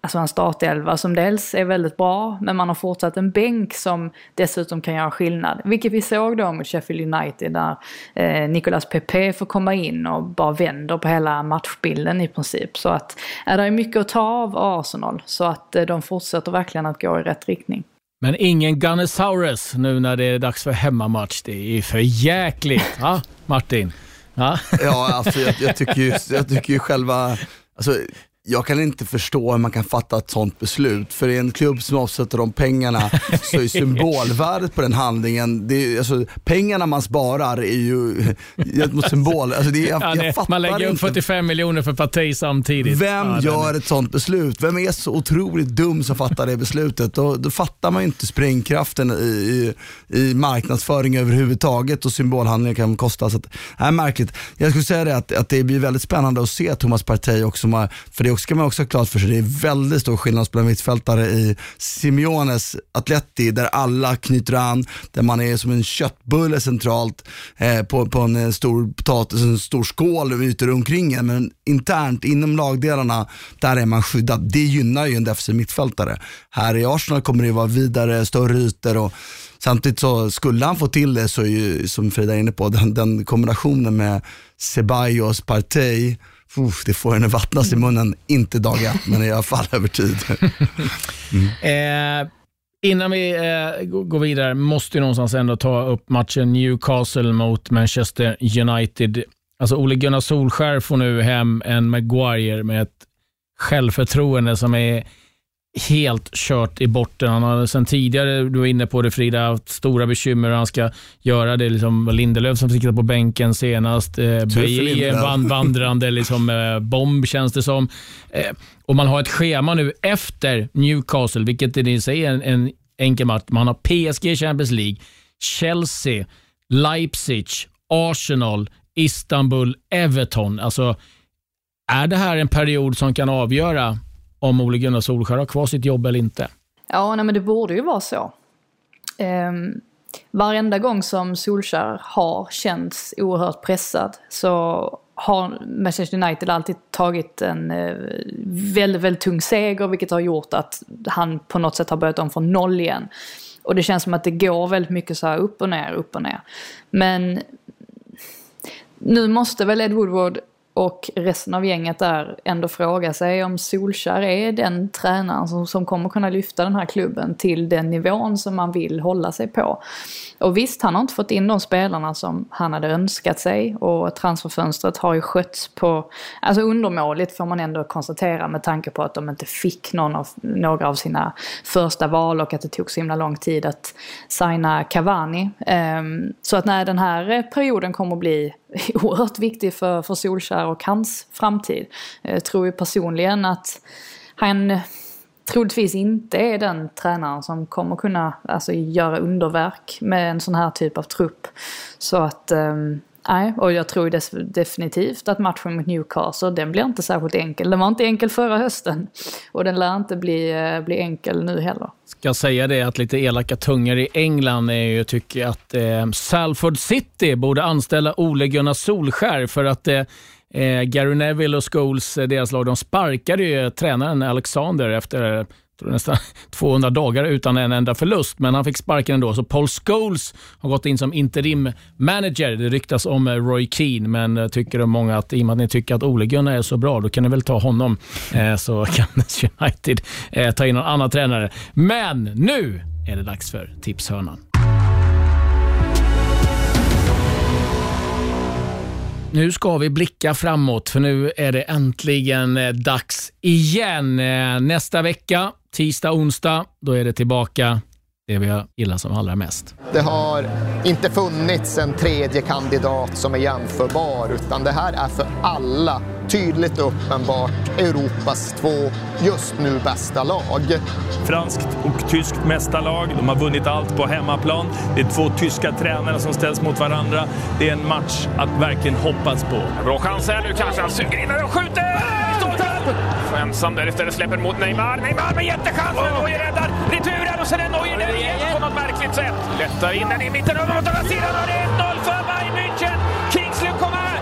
alltså en startelva som dels är väldigt bra, men man har fortsatt en bänk som dessutom kan göra skillnad. Vilket vi såg då mot Sheffield United där eh, Nicolas Pepe får komma in och bara vänder på hela matchbilden i princip. Så att är det är mycket att ta av Arsenal, så att eh, de fortsätter verkligen att gå i rätt riktning. Men ingen Gunnesaurus nu när det är dags för hemmamatch. Det är för jäkligt. Ja, Martin? Ja, ja alltså jag, jag, tycker ju, jag tycker ju själva... Alltså, jag kan inte förstå hur man kan fatta ett sånt beslut. För i en klubb som avsätter de pengarna så är symbolvärdet på den handlingen, det är, alltså, pengarna man sparar är ju mot symbol. Alltså, det är, jag, ja, jag man lägger upp 45 miljoner för parti samtidigt. Vem ja, gör ett sånt beslut? Vem är så otroligt dum som fattar det beslutet? Då, då fattar man ju inte sprängkraften i, i, i marknadsföring överhuvudtaget och symbolhandlingar kan kosta. Så att, är märkligt. Jag skulle säga det att, att det blir väldigt spännande att se Thomas Partey också, för det och ska man också ha klart för sig, det är väldigt stor skillnad på en mittfältare i Simeones Atleti där alla knyter an, där man är som en köttbulle centralt eh, på, på en eh, stor potatis, en stor skål ytor omkring en. Men internt inom lagdelarna, där är man skyddad. Det gynnar ju en defensiv mittfältare. Här i Arsenal kommer det vara vidare, större ytor och Samtidigt så skulle han få till det så är ju, som Frida är inne på, den, den kombinationen med Ceballos, Partey, Uff, det får henne att vattnas i munnen, inte dag ett, men i alla fall över tid. Eh, innan vi eh, går vidare måste vi någonstans ändå ta upp matchen Newcastle mot Manchester United. Alltså Ole Gunnar Solskär får nu hem en Maguire med ett självförtroende som är helt kört i botten. Han har sen tidigare, du var inne på det Frida, haft stora bekymmer hur han ska göra det. Liksom Lindelöf som sitter på bänken senast. Eh, är en van, vandrande liksom, eh, bomb känns det som. Eh, och Man har ett schema nu efter Newcastle, vilket i sig en, en enkel match. Man har PSG i Champions League, Chelsea, Leipzig, Arsenal, Istanbul, Everton. Alltså, är det här en period som kan avgöra om Ole Gunnar Solskjaer har kvar sitt jobb eller inte. Ja, nej, men det borde ju vara så. Um, varenda gång som Solskjaer har känts oerhört pressad så har Manchester United alltid tagit en eh, väldigt, väldigt tung seger vilket har gjort att han på något sätt har börjat om från noll igen. Och det känns som att det går väldigt mycket så här upp och ner, upp och ner. Men nu måste väl Ed Woodward och resten av gänget där ändå fråga sig om Solskär är den tränaren som, som kommer kunna lyfta den här klubben till den nivån som man vill hålla sig på. Och visst, han har inte fått in de spelarna som han hade önskat sig och transferfönstret har ju skötts på, alltså undermåligt får man ändå konstatera med tanke på att de inte fick någon av, några av sina första val och att det tog så himla lång tid att signa Cavani. Um, så att när den här perioden kommer att bli oerhört viktig för, för Solskär och hans framtid. Jag tror ju personligen att han troligtvis inte är den tränaren som kommer kunna alltså, göra underverk med en sån här typ av trupp. Så att, ehm, nej, och jag tror definitivt att matchen mot Newcastle, den blir inte särskilt enkel. Den var inte enkel förra hösten. Och den lär inte bli, eh, bli enkel nu heller. Ska säga det att lite elaka tungor i England är ju, tycker att eh, Salford City borde anställa Ole Gunnar Solskär för att eh, eh, Gary Neville och Scholes, eh, deras lag, de sparkade ju tränaren Alexander efter nästan 200 dagar utan en enda förlust, men han fick sparken ändå. Så Paul Scholes har gått in som interim manager. Det ryktas om eh, Roy Keane, men eh, tycker de många att i och med att ni tycker att Ole Gunnar är så bra, då kan ni väl ta honom eh, så kan United ta in någon annan tränare. Men nu är det dags för tipshörnan. Nu ska vi blicka framåt för nu är det äntligen dags igen. Nästa vecka, tisdag, onsdag, då är det tillbaka det vi gillar som allra mest. Det har inte funnits en tredje kandidat som är jämförbar utan det här är för alla tydligt och uppenbart Europas två just nu bästa lag. Franskt och tyskt mästarlag. De har vunnit allt på hemmaplan. Det är två tyska tränare som ställs mot varandra. Det är en match att verkligen hoppas på. Bra chans här nu kanske. Han suger in och skjuter! Ensam där istället släpper mot Neymar. Neymar med jättechans! Oh. Neuer räddar returen och sen är Neuer där igen på något märkligt sätt. Lättar in den i mitten över mot andra sidan och det är 1-0 för Bayern München. Kingsley kommer!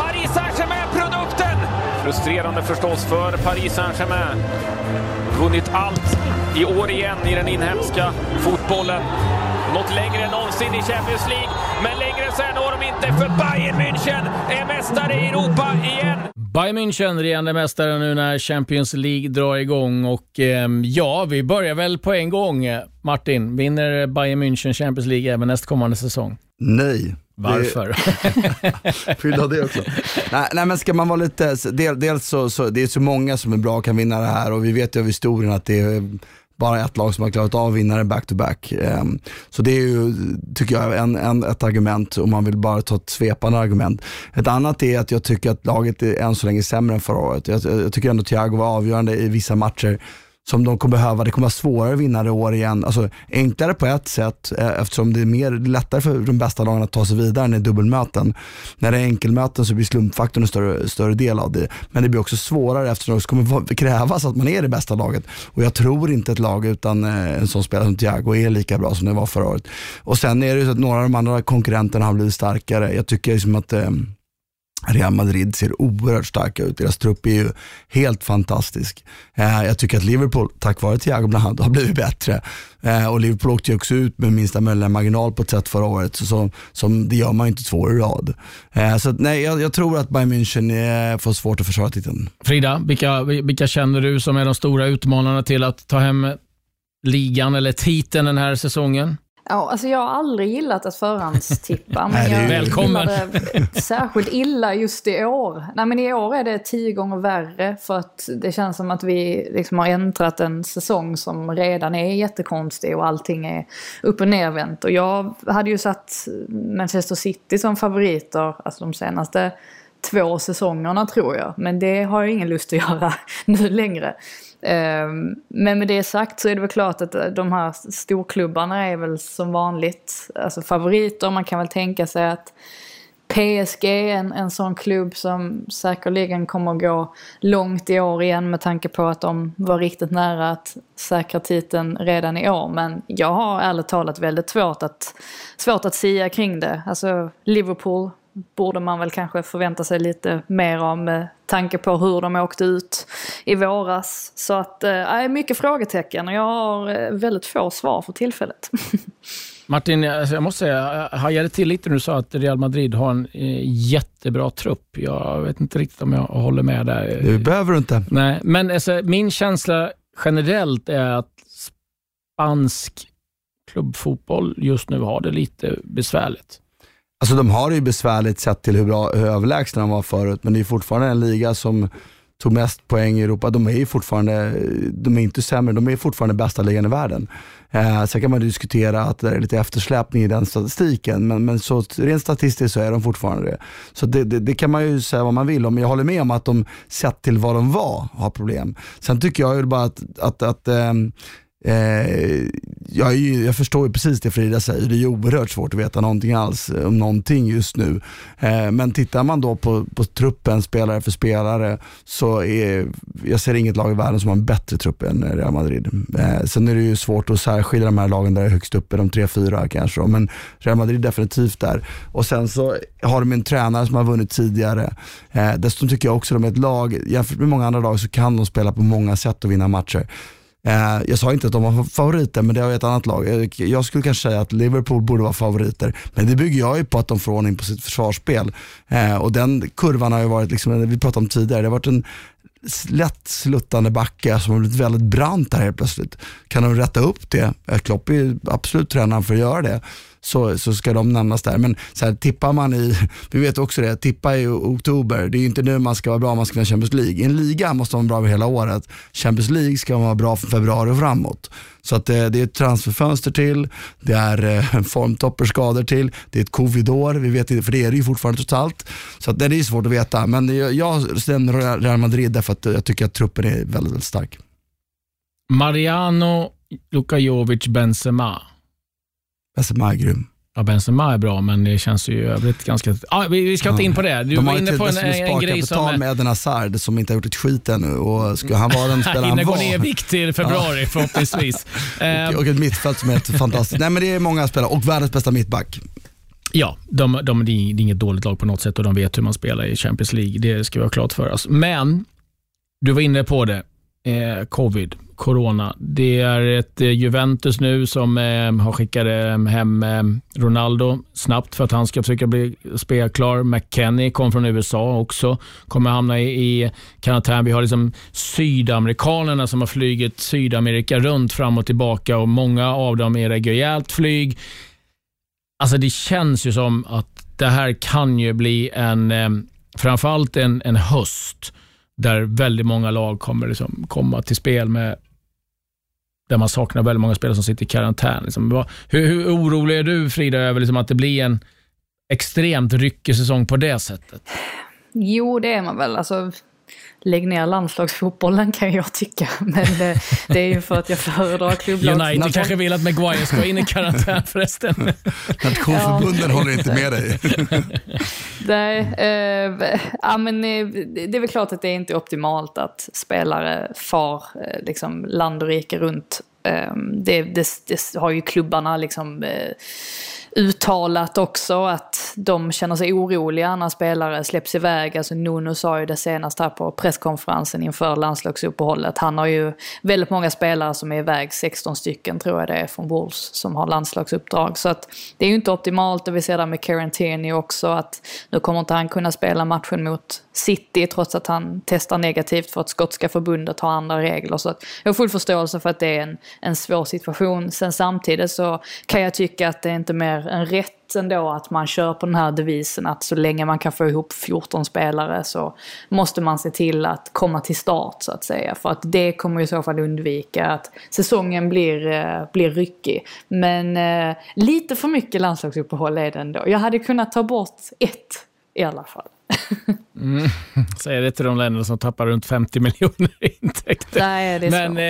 Paris Saint-Germain-produkten! Frustrerande förstås för Paris Saint-Germain. Vunnit allt i år igen i den inhemska fotbollen. Något längre än någonsin i Champions League, men längre sen når de inte för Bayern München är mästare i Europa igen. Bayern München, regerande mästare nu när Champions League drar igång och eh, ja, vi börjar väl på en gång. Martin, vinner Bayern München Champions League även nästkommande säsong? Nej. Varför? Fylla det också. nej, nej, men ska man vara lite, del, dels så, så, det är så många som är bra och kan vinna det här och vi vet ju av historien att det är bara ett lag som har klarat av vinnare back-to-back. Ehm, så det är ju, tycker jag, en, en, ett argument om man vill bara ta ett svepande argument. Ett annat är att jag tycker att laget är än så länge sämre än förra året. Jag, jag tycker ändå Thiago var avgörande i vissa matcher som de kommer behöva. Det kommer vara svårare att vinna det år igen. Alltså, enklare på ett sätt eh, eftersom det är mer lättare för de bästa lagen att ta sig vidare när det är dubbelmöten. När det är enkelmöten så blir slumpfaktorn en större, större del av det. Men det blir också svårare eftersom det kommer krävas att man är det bästa laget. Och jag tror inte ett lag utan eh, en sån spelare som Thiago är lika bra som det var förra året. Och sen är det ju så att några av de andra konkurrenterna har blivit starkare. Jag tycker liksom att eh, Real Madrid ser oerhört starka ut. Deras trupp är ju helt fantastisk. Eh, jag tycker att Liverpool, tack vare Thiago bland annat, har blivit bättre. Eh, och Liverpool åkte ju också ut med minsta möjliga marginal på ett sätt förra året. Så, så, som, det gör man ju inte två år i rad. Eh, så nej, jag, jag, tror att Bayern München eh, får svårt att försvara titeln. Frida, vilka, vilka känner du som är de stora utmanarna till att ta hem ligan eller titeln den här säsongen? Ja, alltså jag har aldrig gillat att förhandstippa. men jag Välkommen! det särskilt illa just i år. Nej men i år är det tio gånger värre för att det känns som att vi liksom har äntrat en säsong som redan är jättekonstig och allting är upp och nervänt. Och jag hade ju satt Manchester City som favoriter alltså de senaste två säsongerna tror jag. Men det har jag ingen lust att göra nu längre. Ehm, men med det sagt så är det väl klart att de här storklubbarna är väl som vanligt alltså favoriter. Man kan väl tänka sig att PSG är en, en sån klubb som säkerligen kommer att gå långt i år igen med tanke på att de var riktigt nära att säkra titeln redan i år. Men jag har ärligt talat väldigt svårt att, svårt att sia kring det. Alltså Liverpool borde man väl kanske förvänta sig lite mer av med tanke på hur de åkte ut i våras. Så att, äh, mycket frågetecken och jag har eh, väldigt få svar för tillfället. Martin, alltså, jag måste säga, jag hajade till lite när du sa att Real Madrid har en eh, jättebra trupp. Jag vet inte riktigt om jag håller med där. Det behöver du inte. Nej, men alltså, min känsla generellt är att spansk klubbfotboll just nu har det lite besvärligt. Alltså de har det ju besvärligt sett till hur, bra, hur överlägsna de var förut, men det är fortfarande en liga som tog mest poäng i Europa. De är ju fortfarande, de är inte sämre, de är fortfarande bästa ligan i världen. Eh, sen kan man diskutera att det är lite eftersläpning i den statistiken, men, men så, rent statistiskt så är de fortfarande det. Så det, det, det, kan man ju säga vad man vill om. Jag håller med om att de, sett till vad de var, har problem. Sen tycker jag ju bara att, att, att eh, Eh, jag, jag, förstår ju precis det Frida säger, det är ju oerhört svårt att veta någonting alls eh, om någonting just nu. Eh, men tittar man då på, på truppen spelare för spelare så är, jag ser inget lag i världen som har en bättre trupp än Real Madrid. Eh, sen är det ju svårt att särskilja de här lagen där det är högst uppe, de tre, fyra kanske. Men Real Madrid är definitivt där. Och sen så har de en tränare som har vunnit tidigare. Eh, dessutom tycker jag också att de är ett lag, jämfört med många andra lag så kan de spela på många sätt och vinna matcher. Eh, jag sa inte att de var favoriter, men det har ett annat lag. Eh, jag skulle kanske säga att Liverpool borde vara favoriter, men det bygger jag ju på att de får ordning på sitt försvarsspel. Eh, och den kurvan har ju varit, liksom, vi pratade om tidigare, det har varit en lätt sluttande backe som har blivit väldigt brant där helt plötsligt. Kan de rätta upp det? Klopp är absolut tränaren för att göra det så, så ska de nämnas där. Men så här, tippar man i, vi vet också det, tippa i oktober, det är inte nu man ska vara bra om man ska vinna Champions League. I en liga måste man vara bra över hela året. Champions League ska man vara bra från februari och framåt. Så att det, det är ett transferfönster till, det är eh, formtopper, skador till, det är ett covidår, vi vet inte, för det är det ju fortfarande totalt. Så att det, det är svårt att veta, men jag, jag stämmer Real Madrid därför att jag tycker att truppen är väldigt, väldigt stark. Mariano Luka Jovic Benzema Benzema är grym. Ja, Benzema är bra, men det känns ju i övrigt ganska... Ah, vi, vi ska inte in på det. Du De var inne på en, en, grej som... med Eden Hazard som inte har gjort ett skit ännu och ska han vara den spelaren han var... gå ner i vikt till februari förhoppningsvis. och, och ett mittfält som är helt fantastiskt. Nej men det är många spelare och världens bästa mittback. Ja, de, de, det är inget dåligt lag på något sätt och de vet hur man spelar i Champions League. Det ska vi ha klart för oss. Men, du var inne på det. Eh, covid corona. Det är ett eh, Juventus nu som eh, har skickat eh, hem eh, Ronaldo snabbt för att han ska försöka bli spelklar. McKennie kom från USA också. Kommer hamna i, i karantän. Vi har liksom sydamerikanerna som har flugit Sydamerika runt fram och tillbaka och många av dem är reguljärt flyg. Alltså Det känns ju som att det här kan ju bli en, eh, framförallt en, en höst där väldigt många lag kommer liksom komma till spel med där man saknar väldigt många spelare som sitter i karantän. Liksom. Hur, hur orolig är du Frida över liksom att det blir en extremt ryckig säsong på det sättet? Jo, det är man väl. Alltså, lägg ner landslagsfotbollen kan jag tycka. Men eh, det är ju för att jag föredrar klubblag. United kanske vill att Maguire ska in i karantän förresten. Nationsförbunden håller inte med dig. Nej, eh, ja, men, eh, det är väl klart att det är inte optimalt att spelare far eh, liksom, land och rike runt. Eh, det, det, det, har ju klubbarna liksom eh, uttalat också att de känner sig oroliga när spelare släpps iväg. Alltså Nuno sa ju det senast här på presskonferensen inför landslagsuppehållet. Han har ju väldigt många spelare som är iväg, 16 stycken tror jag det är från Wolves som har landslagsuppdrag. Så att det är ju inte optimalt och vi ser det med Karen Tierney också att nu kommer inte han kunna spela matchen mot City trots att han testar negativt för att skotska förbundet har andra regler. Så att jag har full förståelse för att det är en, en svår situation. Sen samtidigt så kan jag tycka att det är inte mer en rätt ändå att man kör på den här devisen att så länge man kan få ihop 14 spelare så måste man se till att komma till start så att säga. För att det kommer i så fall undvika att säsongen blir, eh, blir ryckig. Men eh, lite för mycket landslagsuppehåll är det ändå. Jag hade kunnat ta bort ett i alla fall. Mm. Säger det till de länder som tappar runt 50 miljoner i intäkter. Nej, det är Men, svårt, eh,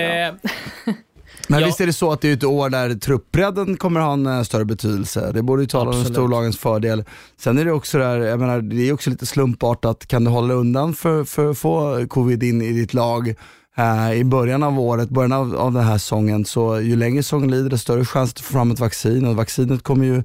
ja. Men Ja. visst är det så att det är ett år där truppbredden kommer ha en eh, större betydelse. Det borde ju tala om storlagens fördel. Sen är det också där, jag menar, det är också lite slumpartat. Kan du hålla undan för, för att få covid in i ditt lag eh, i början av året, början av, av den här säsongen, så ju längre säsongen lider desto större chans att få fram ett vaccin och vaccinet kommer ju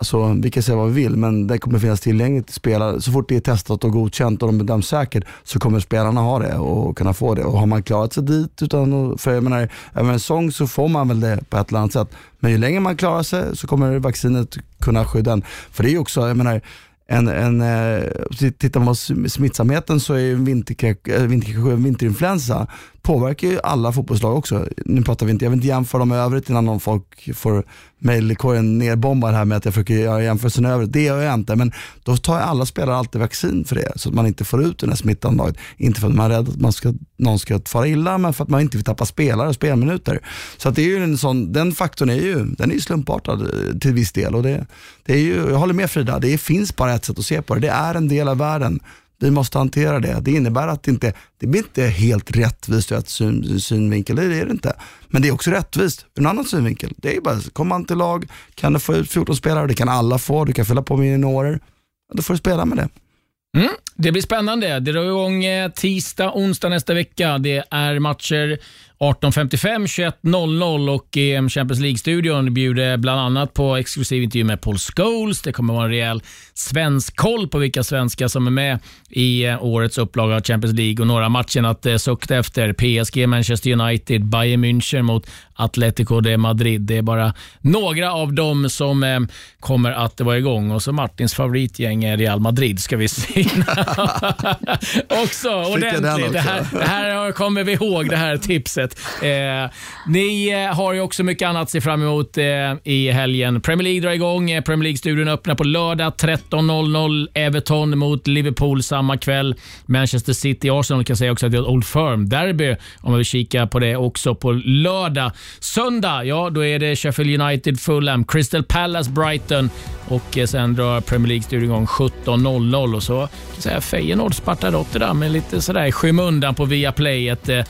Alltså, vi kan säga vad vi vill, men det kommer finnas tillgängligt till spelare. Så fort det är testat och godkänt och de bedöms säkert så kommer spelarna ha det och kunna få det. Och har man klarat sig dit utan för jag menar, över en sång så får man väl det på ett eller annat sätt. Men ju längre man klarar sig så kommer vaccinet kunna skydda en. För det är ju också, jag menar, en, en, eh, tittar man på smittsamheten så är ju eh, eh, vinterinfluensa påverkar ju alla fotbollslag också. Nu pratar vi inte, jag vill inte jämföra dem med övrigt innan någon folk får mejlkorgen nerbombad här med att jag försöker göra jämförelsen över. Det gör jag inte, men då tar alla spelare alltid vaccin för det så att man inte får ut den här smittan. laget. Inte för att man är rädd att man ska, någon ska fara illa, men för att man inte vill tappa spelare och spelminuter. Så att det är ju en sån, den faktorn är ju, den är ju slumpartad till viss del. Och det, det är ju, jag håller med Frida, det finns bara ett sätt att se på det. Det är en del av världen. Vi måste hantera det. Det innebär att det inte det blir inte helt rättvist ur ett syn, synvinkel, det är det inte. Men det är också rättvist ur en annan synvinkel. Det är bara, kommer man till lag, kan du få ut 14 spelare, det kan alla få, du kan fylla på med juniorer. Då får du spela med det. Mm, det blir spännande. Det drar igång eh, tisdag, onsdag nästa vecka. Det är matcher 18.55, 21.00 och EM Champions League-studion bjuder bland annat på exklusiv intervju med Paul Scholes. Det kommer vara en rejäl svensk koll på vilka svenskar som är med i eh, årets upplaga av Champions League och några matcher att eh, sukta efter. PSG, Manchester United, Bayern München mot Atletico de Madrid. Det är bara några av dem som kommer att vara igång. Och så Martins favoritgäng är Real Madrid, ska vi se. också ordentligt. Det här, det här kommer vi ihåg, det här tipset. Eh, ni eh, har ju också mycket annat att se fram emot eh, i helgen. Premier League drar igång. Eh, Premier League-studion öppnar på lördag 13.00. Everton mot Liverpool samma kväll. Manchester City-Arsenal kan säga också att det är ett Old Firm-derby om man vill kika på det också på lördag. Söndag, ja då är det Sheffield United, Fulham, Crystal Palace, Brighton och eh, sen drar Premier League-studion igång 17.00 och så kan säga Feyenoord, Sparta Rotterdam med lite sådär i skymundan på Viaplay. Ett eh,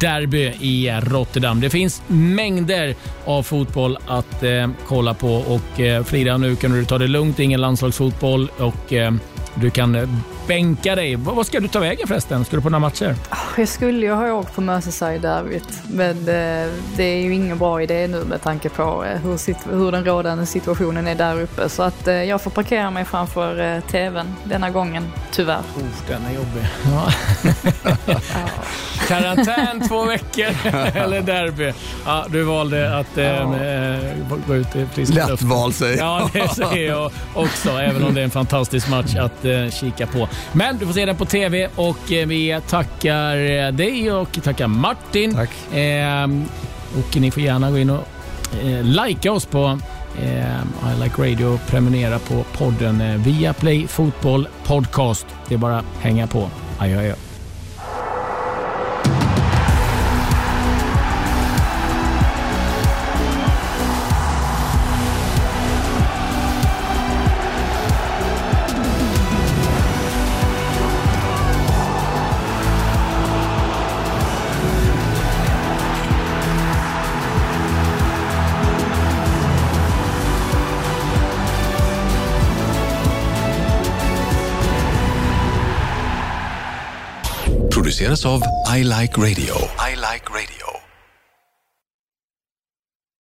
derby i Rotterdam. Det finns mängder av fotboll att eh, kolla på och eh, Frida, nu kan du ta det lugnt. Ingen landslagsfotboll och eh, du kan eh, bänka dig. Vad vad ska du ta vägen förresten? Ska du på några matcher? Jag skulle ju ha åkt på Merseyside-derbyt, men eh, det är ju ingen bra idé nu med tanke på eh, hur, hur den rådande situationen är där uppe. Så att eh, jag får parkera mig framför eh, tvn denna gången, tyvärr. Oh, den är jobbig. Ja. Karantän två veckor eller derby. Ja, du valde att eh, eh, gå ut i frisk Lätt val säger Ja, det säger jag också, även om det är en fantastisk match att eh, kika på. Men du får se den på TV och eh, vi tackar eh, dig och tackar Martin. Tack. Eh, och ni får gärna gå in och likea oss på I Like Radio och prenumerera på podden via Play Fotboll Podcast. Det är bara att hänga på. Adjö, adjö. Produceras av I Like Radio. I like radio.